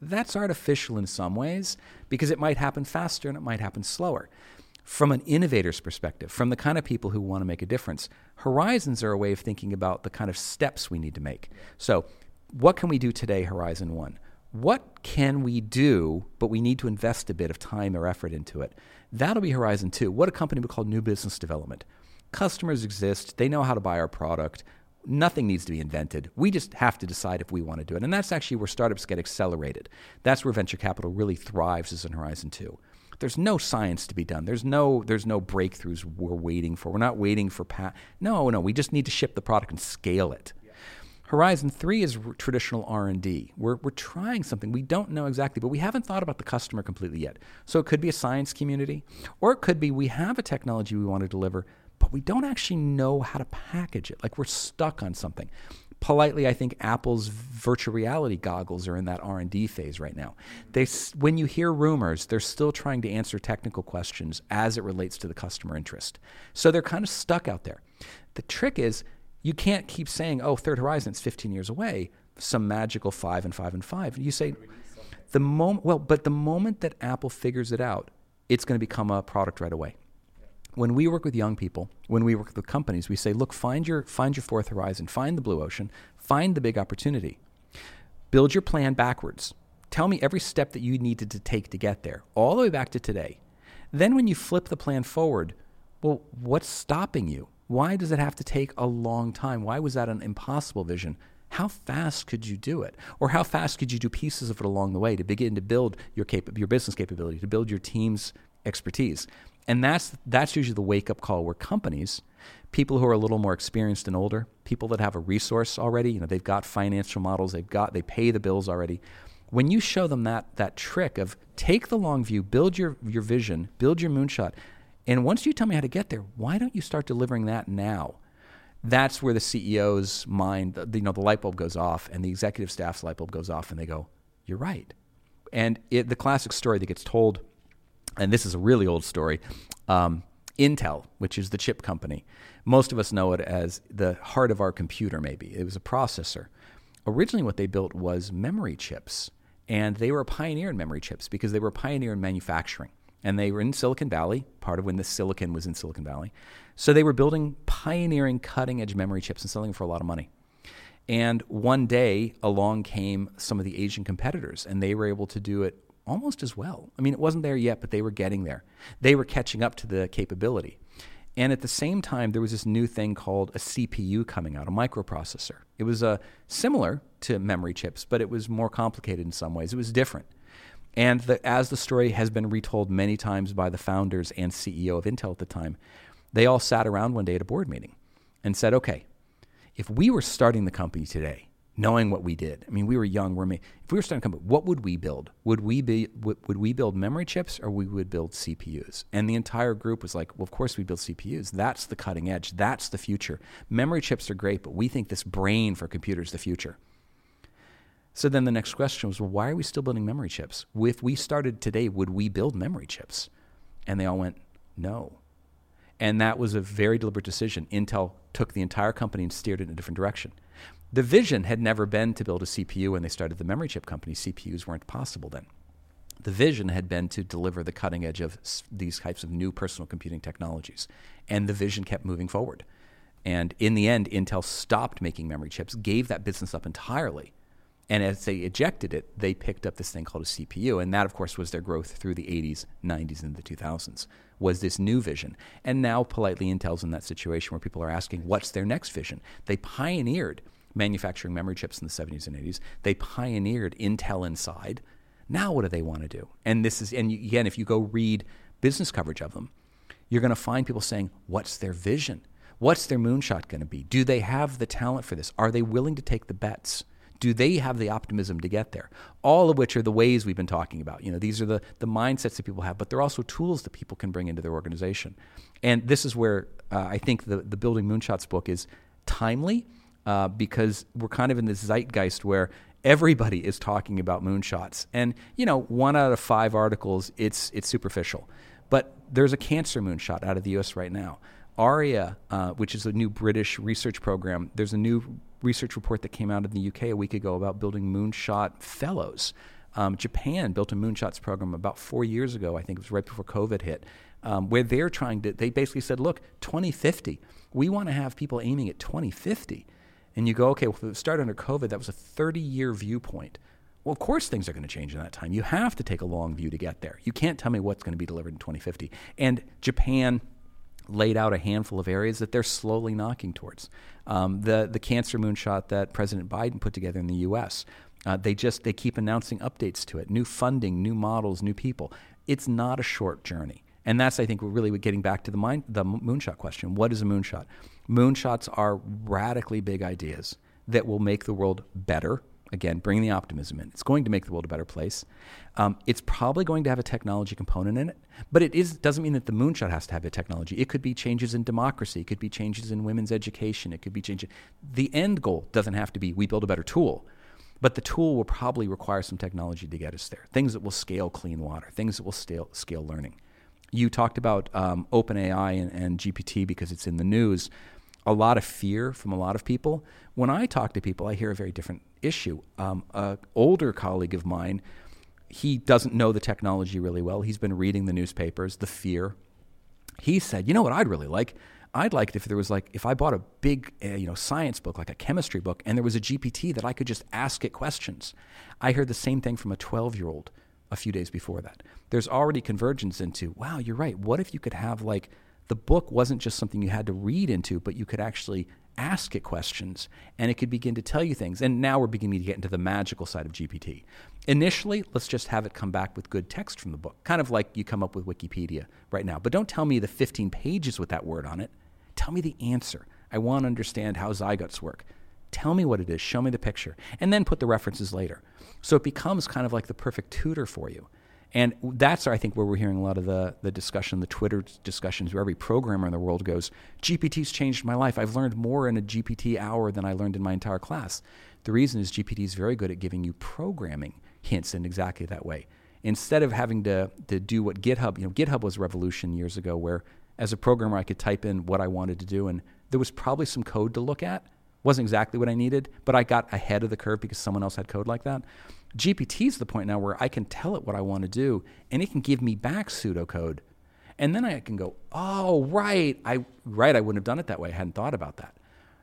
that's artificial in some ways because it might happen faster and it might happen slower from an innovator's perspective, from the kind of people who want to make a difference, horizons are a way of thinking about the kind of steps we need to make. So, what can we do today, Horizon 1? What can we do, but we need to invest a bit of time or effort into it? That'll be Horizon 2. What a company would call new business development. Customers exist, they know how to buy our product. Nothing needs to be invented. We just have to decide if we want to do it. And that's actually where startups get accelerated. That's where venture capital really thrives is in Horizon 2 there's no science to be done. There's no there's no breakthroughs we're waiting for. We're not waiting for pat. No, no, we just need to ship the product and scale it. Horizon 3 is r- traditional R&D. We're, we're trying something. We don't know exactly, but we haven't thought about the customer completely yet. So it could be a science community, or it could be we have a technology we want to deliver, but we don't actually know how to package it. Like we're stuck on something. Politely, I think Apple's virtual reality goggles are in that R&D phase right now. They, when you hear rumors, they're still trying to answer technical questions as it relates to the customer interest. So they're kind of stuck out there. The trick is you can't keep saying, "Oh, Third Horizon, it's 15 years away." Some magical five and five and five. You say the moment. Well, but the moment that Apple figures it out, it's going to become a product right away. When we work with young people, when we work with companies, we say, "Look, find your find your fourth horizon, find the blue ocean, find the big opportunity, build your plan backwards. Tell me every step that you needed to take to get there, all the way back to today." Then when you flip the plan forward, well, what's stopping you? Why does it have to take a long time? Why was that an impossible vision? How fast could you do it? Or how fast could you do pieces of it along the way to begin to build your, cap- your business capability, to build your team's expertise? And that's, that's usually the wake up call where companies, people who are a little more experienced and older, people that have a resource already, you know, they've got financial models, they've got, they pay the bills already. When you show them that, that trick of take the long view, build your, your vision, build your moonshot, and once you tell me how to get there, why don't you start delivering that now? That's where the CEO's mind, you know, the light bulb goes off, and the executive staff's light bulb goes off, and they go, "You're right." And it, the classic story that gets told, and this is a really old story, um, Intel, which is the chip company. Most of us know it as the heart of our computer. Maybe it was a processor. Originally, what they built was memory chips, and they were a pioneer in memory chips because they were a pioneer in manufacturing and they were in Silicon Valley, part of when the silicon was in Silicon Valley. So they were building pioneering cutting edge memory chips and selling them for a lot of money. And one day along came some of the Asian competitors, and they were able to do it almost as well. I mean, it wasn't there yet, but they were getting there. They were catching up to the capability. And at the same time, there was this new thing called a CPU coming out, a microprocessor. It was uh, similar to memory chips, but it was more complicated in some ways. It was different. And the, as the story has been retold many times by the founders and CEO of Intel at the time, they all sat around one day at a board meeting and said, okay, if we were starting the company today, knowing what we did, I mean, we were young, we're if we were starting a company, what would we build? Would we be would, would we build memory chips or we would build CPUs? And the entire group was like, well, of course we build CPUs. That's the cutting edge. That's the future. Memory chips are great, but we think this brain for computers is the future. So then the next question was, well, why are we still building memory chips? If we started today, would we build memory chips? And they all went, no. And that was a very deliberate decision. Intel took the entire company and steered it in a different direction. The vision had never been to build a CPU when they started the memory chip company. CPUs weren't possible then. The vision had been to deliver the cutting edge of these types of new personal computing technologies. And the vision kept moving forward. And in the end, Intel stopped making memory chips, gave that business up entirely, and as they ejected it, they picked up this thing called a CPU. And that, of course, was their growth through the 80s, 90s, and the 2000s, was this new vision. And now, politely, Intel's in that situation where people are asking, what's their next vision? They pioneered manufacturing memory chips in the 70s and 80s. They pioneered Intel Inside. Now, what do they want to do? And this is, and again, if you go read business coverage of them, you're going to find people saying, what's their vision? What's their moonshot going to be? Do they have the talent for this? Are they willing to take the bets? do they have the optimism to get there? All of which are the ways we've been talking about. You know, these are the, the mindsets that people have, but they're also tools that people can bring into their organization. And this is where uh, I think the, the Building Moonshots book is timely uh, because we're kind of in this zeitgeist where everybody is talking about moonshots. And, you know, one out of five articles, it's, it's superficial. But there's a cancer moonshot out of the US right now. ARIA, uh, which is a new British research program, there's a new research report that came out in the UK a week ago about building moonshot fellows. Um, Japan built a moonshots program about four years ago. I think it was right before COVID hit, um, where they're trying to. They basically said, "Look, 2050, we want to have people aiming at 2050." And you go, "Okay, well, if it started under COVID, that was a 30-year viewpoint." Well, of course, things are going to change in that time. You have to take a long view to get there. You can't tell me what's going to be delivered in 2050. And Japan laid out a handful of areas that they're slowly knocking towards. Um, the the cancer moonshot that President Biden put together in the U.S. Uh, they just they keep announcing updates to it, new funding, new models, new people. It's not a short journey, and that's I think really getting back to the mind the moonshot question. What is a moonshot? Moonshots are radically big ideas that will make the world better Again, bring the optimism in. It's going to make the world a better place. Um, it's probably going to have a technology component in it, but it is, doesn't mean that the moonshot has to have a technology. It could be changes in democracy. It could be changes in women's education. It could be changes. The end goal doesn't have to be we build a better tool, but the tool will probably require some technology to get us there. Things that will scale clean water, things that will scale, scale learning. You talked about um, OpenAI and, and GPT because it's in the news a lot of fear from a lot of people. When I talk to people, I hear a very different issue. Um, an older colleague of mine, he doesn't know the technology really well. He's been reading the newspapers, the fear. He said, "You know what I'd really like? I'd like it if there was like if I bought a big uh, you know science book like a chemistry book and there was a GPT that I could just ask it questions." I heard the same thing from a 12-year-old a few days before that. There's already convergence into, wow, you're right. What if you could have like the book wasn't just something you had to read into, but you could actually ask it questions and it could begin to tell you things. And now we're beginning to get into the magical side of GPT. Initially, let's just have it come back with good text from the book, kind of like you come up with Wikipedia right now. But don't tell me the 15 pages with that word on it. Tell me the answer. I want to understand how zygotes work. Tell me what it is, show me the picture, and then put the references later. So it becomes kind of like the perfect tutor for you. And that's, I think, where we're hearing a lot of the, the discussion, the Twitter discussions, where every programmer in the world goes, GPT's changed my life. I've learned more in a GPT hour than I learned in my entire class. The reason is GPT is very good at giving you programming hints in exactly that way. Instead of having to, to do what GitHub, you know, GitHub was a revolution years ago where as a programmer I could type in what I wanted to do and there was probably some code to look at. Wasn't exactly what I needed, but I got ahead of the curve because someone else had code like that. GPT is the point now where I can tell it what I want to do, and it can give me back pseudocode, and then I can go, "Oh, right, I right, I wouldn't have done it that way. I hadn't thought about that."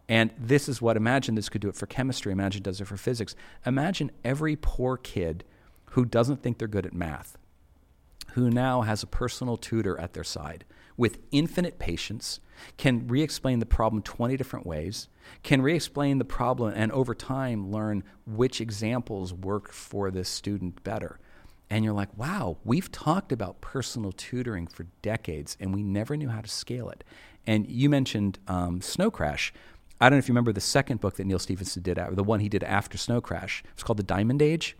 And this is what imagine this could do it for chemistry. Imagine does it for physics. Imagine every poor kid who doesn't think they're good at math, who now has a personal tutor at their side with infinite patience, can re explain the problem 20 different ways, can re explain the problem, and over time learn which examples work for this student better. And you're like, wow, we've talked about personal tutoring for decades and we never knew how to scale it. And you mentioned um, Snow Crash. I don't know if you remember the second book that Neal Stephenson did, or the one he did after Snow Crash. It's called The Diamond Age.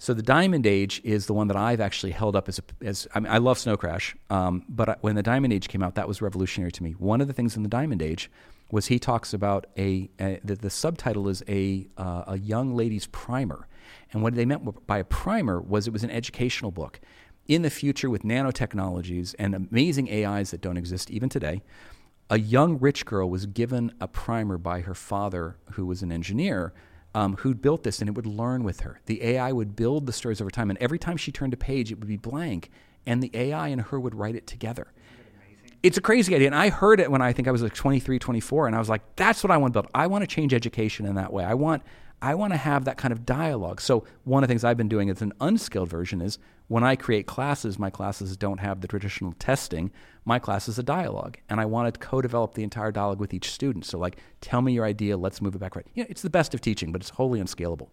So the Diamond Age is the one that I've actually held up as a, as I, mean, I love Snow Crash, um, but I, when the Diamond Age came out, that was revolutionary to me. One of the things in the Diamond Age was he talks about a, a the, the, subtitle is a uh, a young lady's primer, and what they meant by a primer was it was an educational book. In the future, with nanotechnologies and amazing AIs that don't exist even today, a young rich girl was given a primer by her father, who was an engineer, um, who'd built this, and it would learn with her. The AI would build the stories over time, and every time she turned a page, it would be blank, and the AI and her would write it together. It's a crazy idea. And I heard it when I think I was like 23, 24, and I was like, that's what I want to build. I want to change education in that way. I want I want to have that kind of dialogue. So one of the things I've been doing as an unskilled version is when I create classes, my classes don't have the traditional testing. My class is a dialogue, and I want to co-develop the entire dialogue with each student. So like, tell me your idea, let's move it back right. You know, it's the best of teaching, but it's wholly unscalable.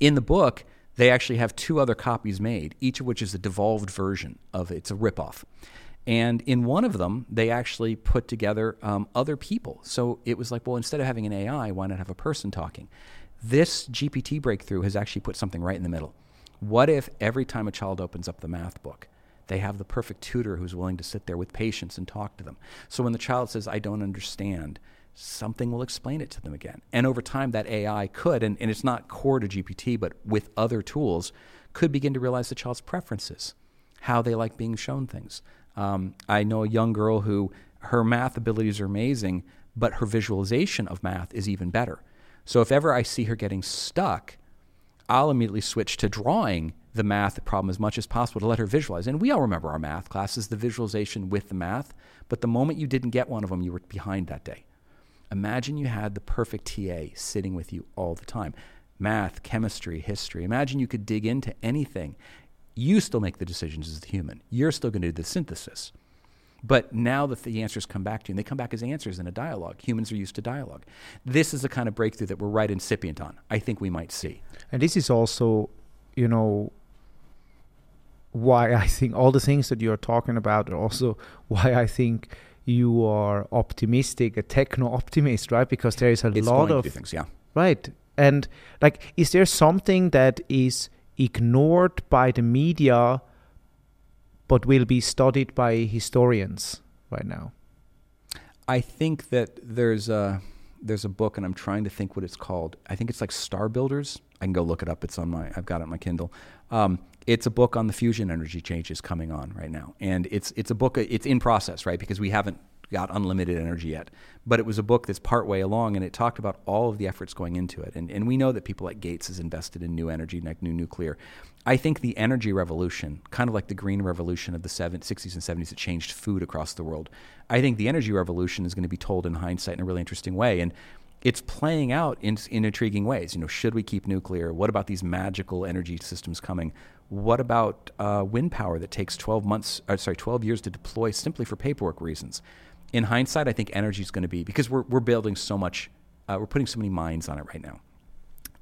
In the book, they actually have two other copies made, each of which is a devolved version of it. It's a ripoff. And in one of them, they actually put together um, other people. So it was like, well, instead of having an AI, why not have a person talking? This GPT breakthrough has actually put something right in the middle. What if every time a child opens up the math book, they have the perfect tutor who's willing to sit there with patience and talk to them? So when the child says, I don't understand, something will explain it to them again. And over time, that AI could, and, and it's not core to GPT, but with other tools, could begin to realize the child's preferences, how they like being shown things, um, I know a young girl who her math abilities are amazing, but her visualization of math is even better. So if ever I see her getting stuck, I'll immediately switch to drawing the math problem as much as possible to let her visualize. And we all remember our math classes, the visualization with the math, but the moment you didn't get one of them, you were behind that day. Imagine you had the perfect TA sitting with you all the time math, chemistry, history. Imagine you could dig into anything you still make the decisions as the human. You're still going to do the synthesis. But now that the answers come back to you, and they come back as answers in a dialogue, humans are used to dialogue. This is the kind of breakthrough that we're right incipient on. I think we might see. And this is also, you know, why I think all the things that you're talking about are also why I think you are optimistic, a techno optimist, right? Because there is a it's lot of things, yeah. Right. And like, is there something that is ignored by the media but will be studied by historians right now? I think that there's a there's a book and I'm trying to think what it's called. I think it's like Star Builders. I can go look it up. It's on my I've got it on my Kindle. Um, it's a book on the fusion energy changes coming on right now, and it's it's a book. It's in process, right? Because we haven't got unlimited energy yet. But it was a book that's partway along, and it talked about all of the efforts going into it. And, and we know that people like Gates has invested in new energy, like new nuclear. I think the energy revolution, kind of like the green revolution of the 70s, 60s and 70s that changed food across the world, I think the energy revolution is going to be told in hindsight in a really interesting way. And it's playing out in, in intriguing ways. You know, should we keep nuclear? What about these magical energy systems coming? What about uh, wind power that takes 12 months, or sorry, 12 years to deploy simply for paperwork reasons? In hindsight, I think energy is going to be because we're we're building so much, uh, we're putting so many minds on it right now.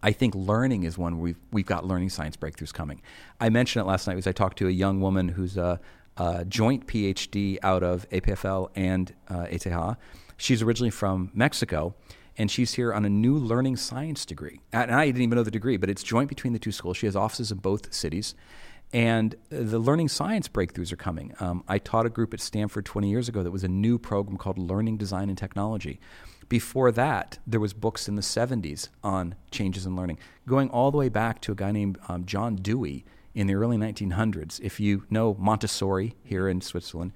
I think learning is one we've we've got learning science breakthroughs coming. I mentioned it last night because I talked to a young woman who's a, a joint PhD out of EPFL and uh, ETH. She's originally from Mexico, and she's here on a new learning science degree. And I didn't even know the degree, but it's joint between the two schools. She has offices in both cities. And the learning science breakthroughs are coming. Um, I taught a group at Stanford 20 years ago that was a new program called Learning Design and Technology. Before that, there was books in the 70s on changes in learning, going all the way back to a guy named um, John Dewey in the early 1900s. If you know Montessori here in Switzerland,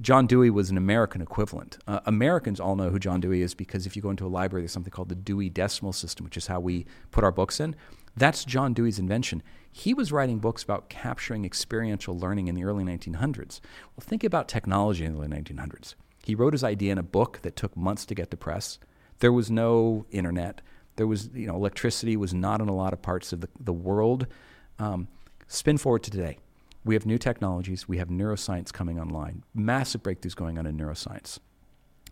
John Dewey was an American equivalent. Uh, Americans all know who John Dewey is because if you go into a library, there's something called the Dewey Decimal System, which is how we put our books in. That's John Dewey's invention. He was writing books about capturing experiential learning in the early 1900s. Well, think about technology in the early 1900s. He wrote his idea in a book that took months to get to press. There was no internet. There was, you know, electricity was not in a lot of parts of the, the world. Um, spin forward to today. We have new technologies. We have neuroscience coming online. Massive breakthroughs going on in neuroscience.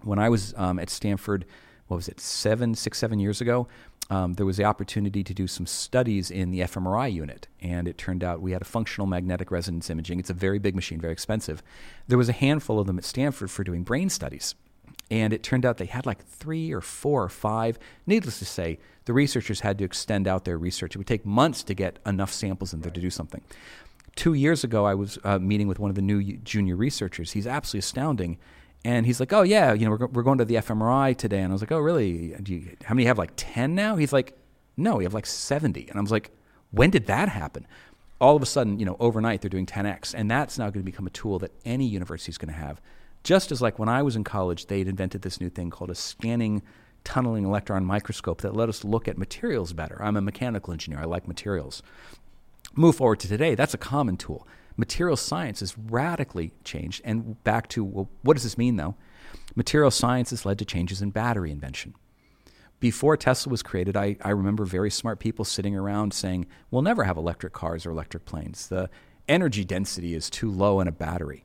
When I was um, at Stanford, what was it, seven, six, seven years ago, um, there was the opportunity to do some studies in the fMRI unit. And it turned out we had a functional magnetic resonance imaging. It's a very big machine, very expensive. There was a handful of them at Stanford for doing brain studies. And it turned out they had like three or four or five. Needless to say, the researchers had to extend out their research. It would take months to get enough samples in there to do something. Two years ago, I was uh, meeting with one of the new junior researchers. He's absolutely astounding. And he's like, "Oh yeah, you know, we're, we're going to the fMRI today." And I was like, "Oh really? You, how many have like ten now?" He's like, "No, we have like 70." And I was like, "When did that happen?" All of a sudden, you know, overnight they're doing 10x, and that's now going to become a tool that any university is going to have. Just as like when I was in college, they'd invented this new thing called a scanning tunneling electron microscope that let us look at materials better. I'm a mechanical engineer. I like materials. Move forward to today, that's a common tool. Material science has radically changed. And back to well, what does this mean, though? Material science has led to changes in battery invention. Before Tesla was created, I, I remember very smart people sitting around saying, We'll never have electric cars or electric planes. The energy density is too low in a battery.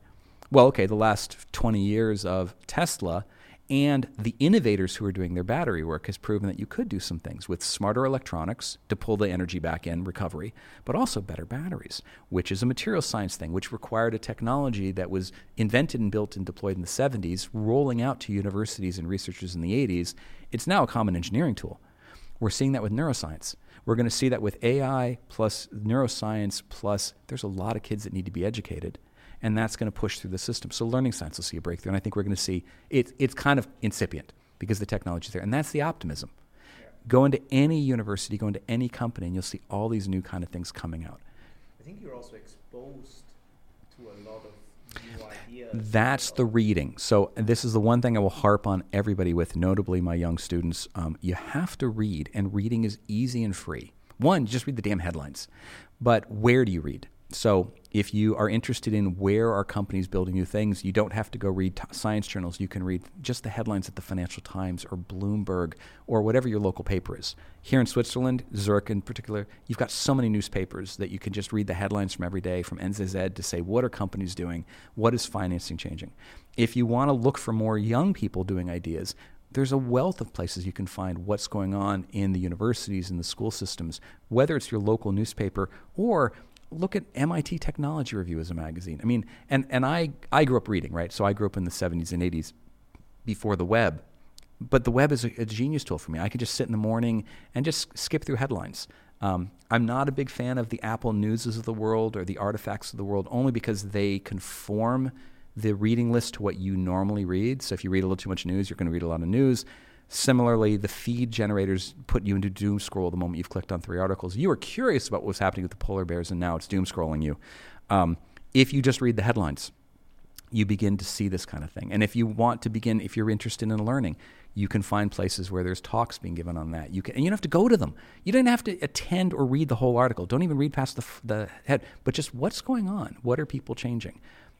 Well, okay, the last 20 years of Tesla and the innovators who are doing their battery work has proven that you could do some things with smarter electronics to pull the energy back in recovery, but also better batteries, which is a material science thing, which required a technology that was invented and built and deployed in the 70s, rolling out to universities and researchers in the 80s. It's now a common engineering tool. We're seeing that with neuroscience. We're going to see that with AI plus neuroscience plus there's a lot of kids that need to be educated and that's going to push through the system. So learning science will see a breakthrough, and I think we're going to see it, it's kind of incipient because the technology is there, and that's the optimism. Yeah. Go into any university, go into any company, and you'll see all these new kind of things coming out. I think you're also exposed to a lot of new ideas. That's the reading. So this is the one thing I will harp on everybody with, notably my young students. Um, you have to read, and reading is easy and free. One, just read the damn headlines. But where do you read? So if you are interested in where are companies building new things, you don't have to go read t- science journals. You can read just the headlines at the Financial Times or Bloomberg or whatever your local paper is. Here in Switzerland, Zurich in particular, you've got so many newspapers that you can just read the headlines from every day from NZZ to say what are companies doing, what is financing changing. If you want to look for more young people doing ideas, there's a wealth of places you can find what's going on in the universities and the school systems, whether it's your local newspaper or look at MIT Technology Review as a magazine. I mean, and, and I, I grew up reading, right? So I grew up in the 70s and 80s before the web. But the web is a, a genius tool for me. I can just sit in the morning and just skip through headlines. Um, I'm not a big fan of the Apple Newses of the world or the artifacts of the world only because they conform the reading list to what you normally read. So if you read a little too much news, you're going to read a lot of news. Similarly, the feed generators put you into doom scroll the moment you've clicked on three articles. You were curious about what was happening with the polar bears, and now it's doom scrolling you. Um, if you just read the headlines, you begin to see this kind of thing. And if you want to begin, if you're interested in learning, you can find places where there's talks being given on that. You can, and you don't have to go to them. You don't have to attend or read the whole article. Don't even read past the, the head, but just what's going on? What are people changing?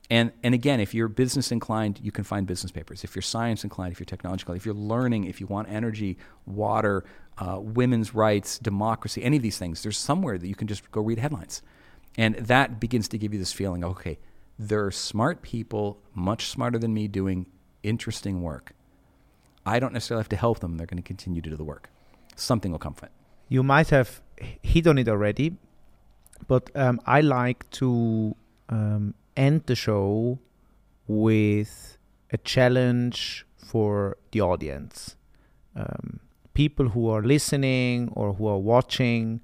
And, and again, if you're business inclined, you can find business papers. If you're science inclined, if you're technological, if you're learning, if you want energy, water, uh, women's rights, democracy, any of these things, there's somewhere that you can just go read headlines. And that begins to give you this feeling okay, there are smart people, much smarter than me, doing interesting work. I don't necessarily have to help them, they're going to continue to do the work. Something will come from it. You might have hit on it already, but um, I like to um, end the show with a challenge for the audience. Um, people who are listening or who are watching,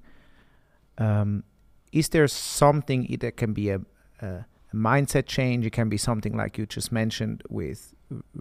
um, is there something that can be a, a, mindset change? It can be something like you just mentioned with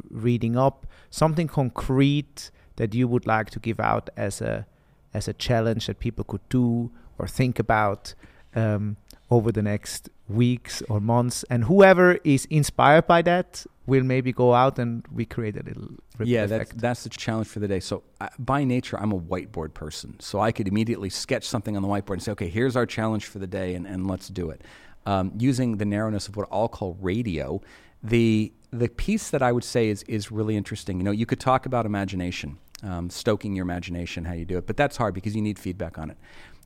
reading up, something concrete that you would like to give out as a as a challenge that people could do or think about um, over the next weeks or months. And whoever is inspired by that will maybe go out and we create a little yeah that's, that's the challenge for the day. So uh, by nature i'm a whiteboard person. So i could immediately sketch something on the whiteboard and say okay here's our challenge for the day and, and let's do it. Um, using the narrowness of what i'll call radio the the piece that i would say is is really interesting. You know you could talk about imagination um, stoking your imagination how you do it but that's hard because you need feedback on it.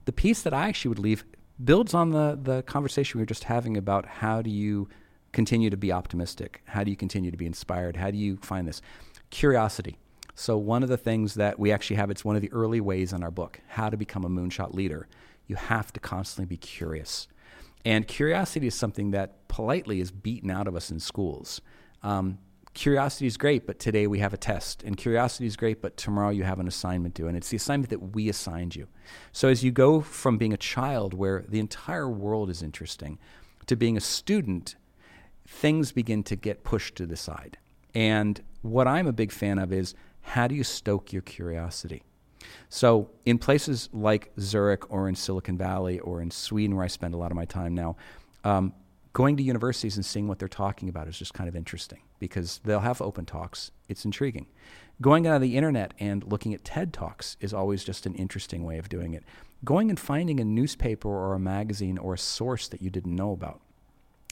The piece that i actually would leave builds on the, the conversation we were just having about how do you continue to be optimistic? How do you continue to be inspired? How do you find this? Curiosity. So, one of the things that we actually have, it's one of the early ways in our book, how to become a moonshot leader. You have to constantly be curious. And curiosity is something that politely is beaten out of us in schools. Um, curiosity is great, but today we have a test. And curiosity is great, but tomorrow you have an assignment due. And it's the assignment that we assigned you. So as you go from being a child where the entire world is interesting to being a student, things begin to get pushed to the side. And what I'm a big fan of is how do you stoke your curiosity? So, in places like Zurich or in Silicon Valley or in Sweden, where I spend a lot of my time now, um, going to universities and seeing what they're talking about is just kind of interesting because they'll have open talks. It's intriguing. Going on the internet and looking at TED Talks is always just an interesting way of doing it. Going and finding a newspaper or a magazine or a source that you didn't know about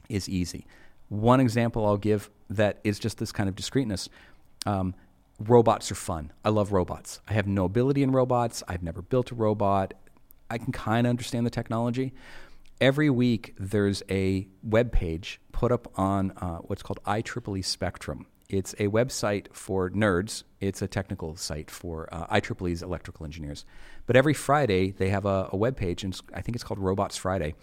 is easy. One example I'll give that is just this kind of discreteness. Um, robots are fun. I love robots. I have no ability in robots. I've never built a robot. I can kind of understand the technology every week there's a web page put up on uh, what's called IEEE Spectrum. It's a website for nerds. It's a technical site for uh, IEEE's electrical engineers. But every Friday they have a, a web page, and I think it's called Robots Friday.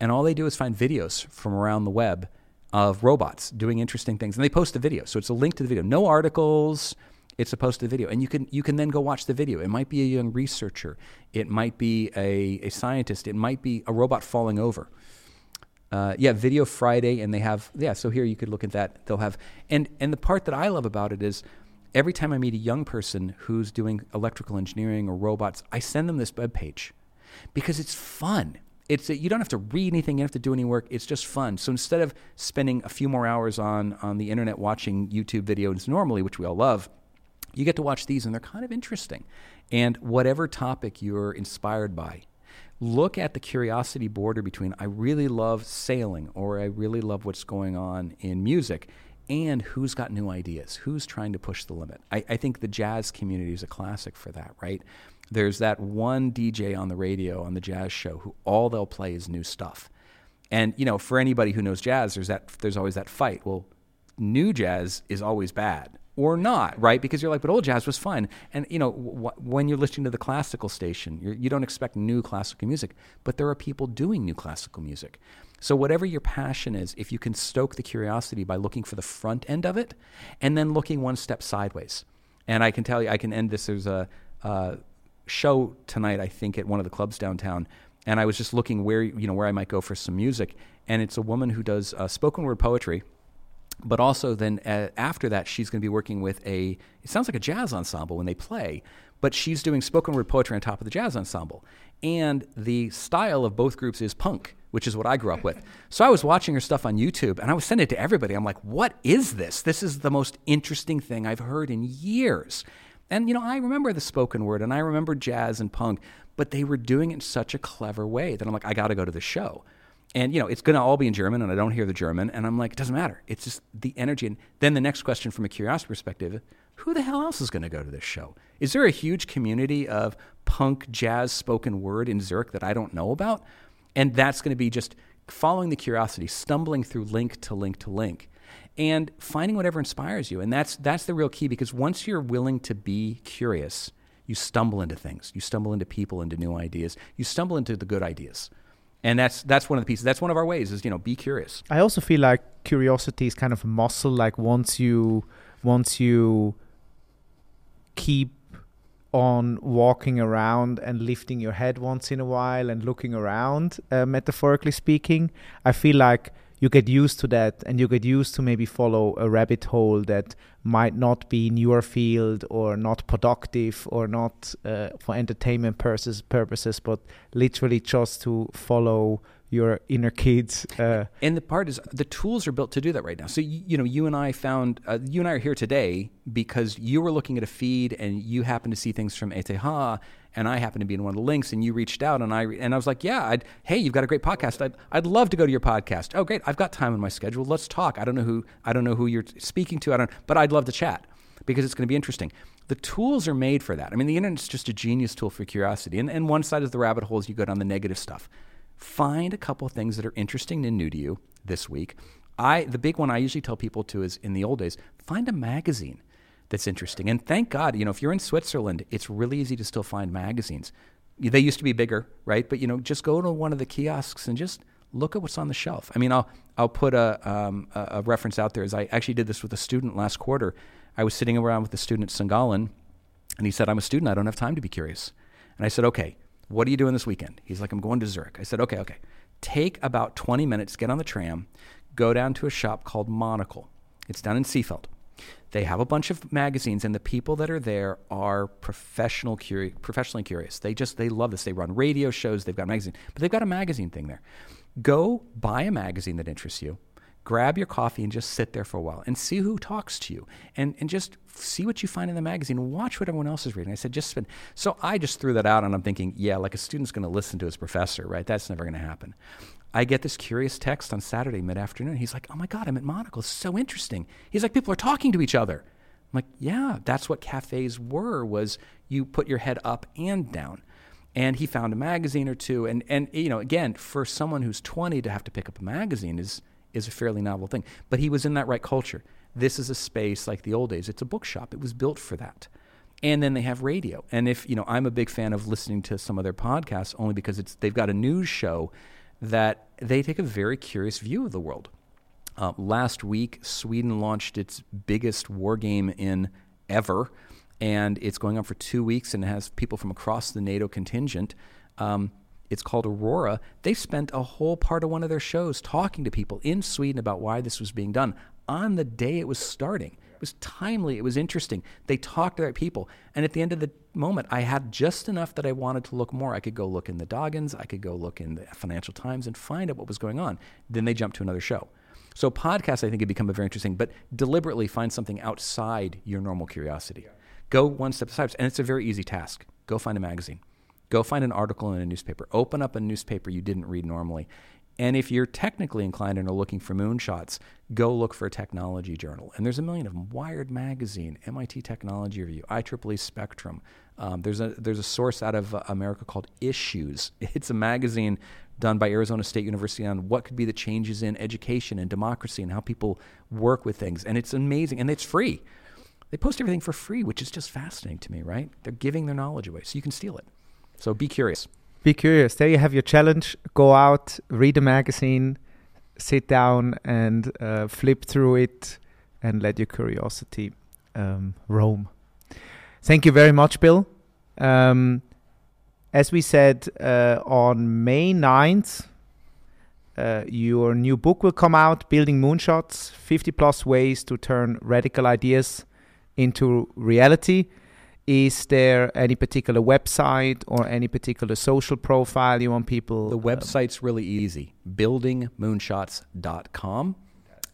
And all they do is find videos from around the web of robots doing interesting things, and they post the video. So it's a link to the video. No articles, it's a posted video. And you can you can then go watch the video. It might be a young researcher. It might be a, a scientist. It might be a robot falling over. Uh, yeah video friday and they have yeah so here you could look at that. They'll have and and the part that i love about it is every time i meet a young person who's doing electrical engineering or robots i send them this web page because it's fun. It's you don't have to read anything. You don't have to do any work. It's just fun. So instead of spending a few more hours on on the internet watching youtube videos normally which we all love you get to watch these and they're kind of interesting. And whatever topic you're inspired by, look at the curiosity border between I really love sailing or I really love what's going on in music and who's got new ideas, who's trying to push the limit. I, I think the jazz community is a classic for that, right? There's that one DJ on the radio on the jazz show who all they'll play is new stuff. And you know, for anybody who knows jazz, there's that there's always that fight. Well, new jazz is always bad or not, right? Because you're like, but old jazz was fun. And, you know, when you're listening to the classical station, you're, you do not expect new classical music, but there are people doing new classical music. So, whatever your passion is, if you can stoke the curiosity by looking for the front end of it and then looking one step sideways. And I can tell you, I can end this. There's a, a show tonight, I think, at one of the clubs downtown. And I was just looking where, you know, where I might go for some music. And it's a woman who does uh, spoken word poetry but also then uh, after that she's going to be working with a it sounds like a jazz ensemble when they play but she's doing spoken word poetry on top of the jazz ensemble. And the style of both groups is punk which is what i grew up with. So i was watching her stuff on youtube and i was sending it to everybody. I'm like what is this? This is the most interesting thing i've heard in years. And you know i remember the spoken word and i remember jazz and punk but they were doing it in such a clever way that i'm like i got to go to the show And you know, it's going to all be in German, and I don't hear the German, and I'm like, it doesn't matter. It's just the energy. And then the next question, from a curiosity perspective, who the hell else is going to go to this show? Is there a huge community of punk, jazz, spoken word in Zurich that I don't know about? And that's going to be just following the curiosity, stumbling through link to link to link, and finding whatever inspires you. And that's that's the real key because once you're willing to be curious, you stumble into things. You stumble into people, into new ideas. You stumble into the good ideas. And that's that's one of the pieces. That's one of our ways is, you know, be curious. I also feel like curiosity is kind of a muscle like once you once you keep on walking around and lifting your head once in a while and looking around, uh, metaphorically speaking, I feel like you get used to that and you get used to maybe follow a rabbit hole that might not be in your field or not productive or not uh, for entertainment purposes, purposes, but literally just to follow your inner kids. Uh, and the part is the tools are built to do that right now. So you, you know, you and I found uh, you and I are here today because you were looking at a feed and you happened to see things from ETH, and I happened to be in one of the links, and you reached out, and I and I was like, yeah, I'd, hey, you've got a great podcast. I'd, I'd love to go to your podcast. Oh, great, I've got time in my schedule. Let's talk. I don't know who I don't know who you're speaking to. I don't, but I'd love to chat because it's going to be interesting. The tools are made for that. I mean, the internet's just a genius tool for curiosity. And, and one side of the rabbit hole is you go down the negative stuff find a couple things that are interesting and new to you this week. I the big one I usually tell people to is in the old days, find a magazine that's interesting. And thank God, you know, if you're in Switzerland, it's really easy to still find magazines. They used to be bigger, right? But you know, just go to one of the kiosks and just look at what's on the shelf. I mean, I'll I'll put a um, a reference out there. As I actually did this with a student last quarter. I was sitting around with a student at St. Gallen, and he said, "I'm a student. I don't have time to be curious." And I said, "Okay, what are you doing this weekend? He's like, I'm going to Zurich. I said, Okay, okay. Take about 20 minutes, get on the tram, go down to a shop called Monocle. It's down in Seefeld. They have a bunch of magazines, and the people that are there are professional, curi- professionally curious. They just they love this. They run radio shows. They've got a magazine, but they've got a magazine thing there. Go buy a magazine that interests you grab your coffee and just sit there for a while and see who talks to you and, and just see what you find in the magazine watch what everyone else is reading. I said, just spend. So I just threw that out and I'm thinking, yeah, like a student's going to listen to his professor, right? That's never going to happen. I get this curious text on Saturday mid afternoon. He's like, oh my God, I'm at Monocle. It's so interesting. He's like, people are talking to each other. I'm like, yeah, that's what cafes were, was you put your head up and down and he found a magazine or two and and you know again for someone who's 20 to have to pick up a magazine is is a fairly novel thing. But he was in that right culture. This is a space like the old days. It's a bookshop. It was built for that. And then they have radio. And if, you know, I'm a big fan of listening to some of their podcasts only because it's they've got a news show that they take a very curious view of the world. Uh, last week, Sweden launched its biggest war game in ever, and it's going on for two weeks and has people from across the NATO contingent. Um, it's called Aurora. They spent a whole part of one of their shows talking to people in Sweden about why this was being done on the day it was starting. It was timely, it was interesting. They talked to their people. And at the end of the moment, I had just enough that I wanted to look more. I could go look in the Dagens, I could go look in the Financial Times and find out what was going on. Then they jumped to another show. So podcasts, I think, have become a very interesting, but deliberately find something outside your normal curiosity. Go one step aside, and it's a very easy task. Go find a magazine. Go find an article in a newspaper. Open up a newspaper you didn't read normally. And if you're technically inclined and are looking for moonshots, go look for a technology journal. And there's a million of them. Wired Magazine, MIT Technology Review, IEEE Spectrum. Um, there's, a, there's a source out of uh, America called Issues. It's a magazine done by Arizona State University on what could be the changes in education and democracy and how people work with things. And it's amazing. And it's free. They post everything for free, which is just fascinating to me, right? They're giving their knowledge away. So you can steal it. So be curious. Be curious. There you have your challenge. Go out, read a magazine, sit down and uh, flip through it, and let your curiosity um, roam. Thank you very much, Bill. Um, as we said uh, on May 9th, uh, your new book will come out Building Moonshots 50 plus ways to turn radical ideas into reality. Is there any particular website or any particular social profile you want people? The um, website's really easy buildingmoonshots.com.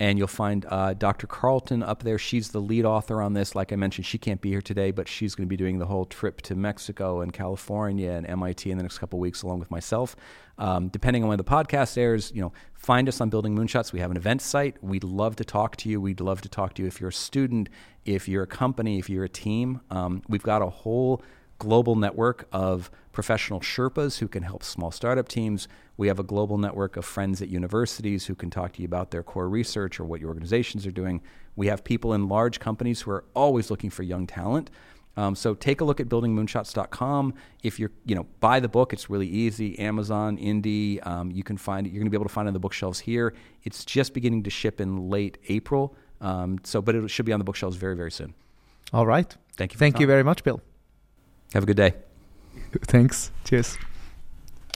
and you'll find uh, Dr. Carleton up there. She's the lead author on this. Like I mentioned, she can't be here today, but she's going to be doing the whole trip to Mexico and California and MIT in the next couple weeks, along with myself. Um, depending on when the podcast airs, you know, find us on Building Moonshots. We have an event site. We'd love to talk to you. We'd love to talk to you if you're a student, if you're a company, if you're a team. Um, we've got a whole global network of professional Sherpas who can help small startup teams. We have a global network of friends at universities who can talk to you about their core research or what your organizations are doing. We have people in large companies who are always looking for young talent. Um, so take a look at buildingmoonshots.com. If you're, you know, buy the book. It's really easy. Amazon, Indie. Um, you can find it. You're going to be able to find it on the bookshelves here. It's just beginning to ship in late April. Um, so, but it should be on the bookshelves very, very soon. All right. Thank you. Thank you very much, Bill. Have a good day. Thanks. Cheers.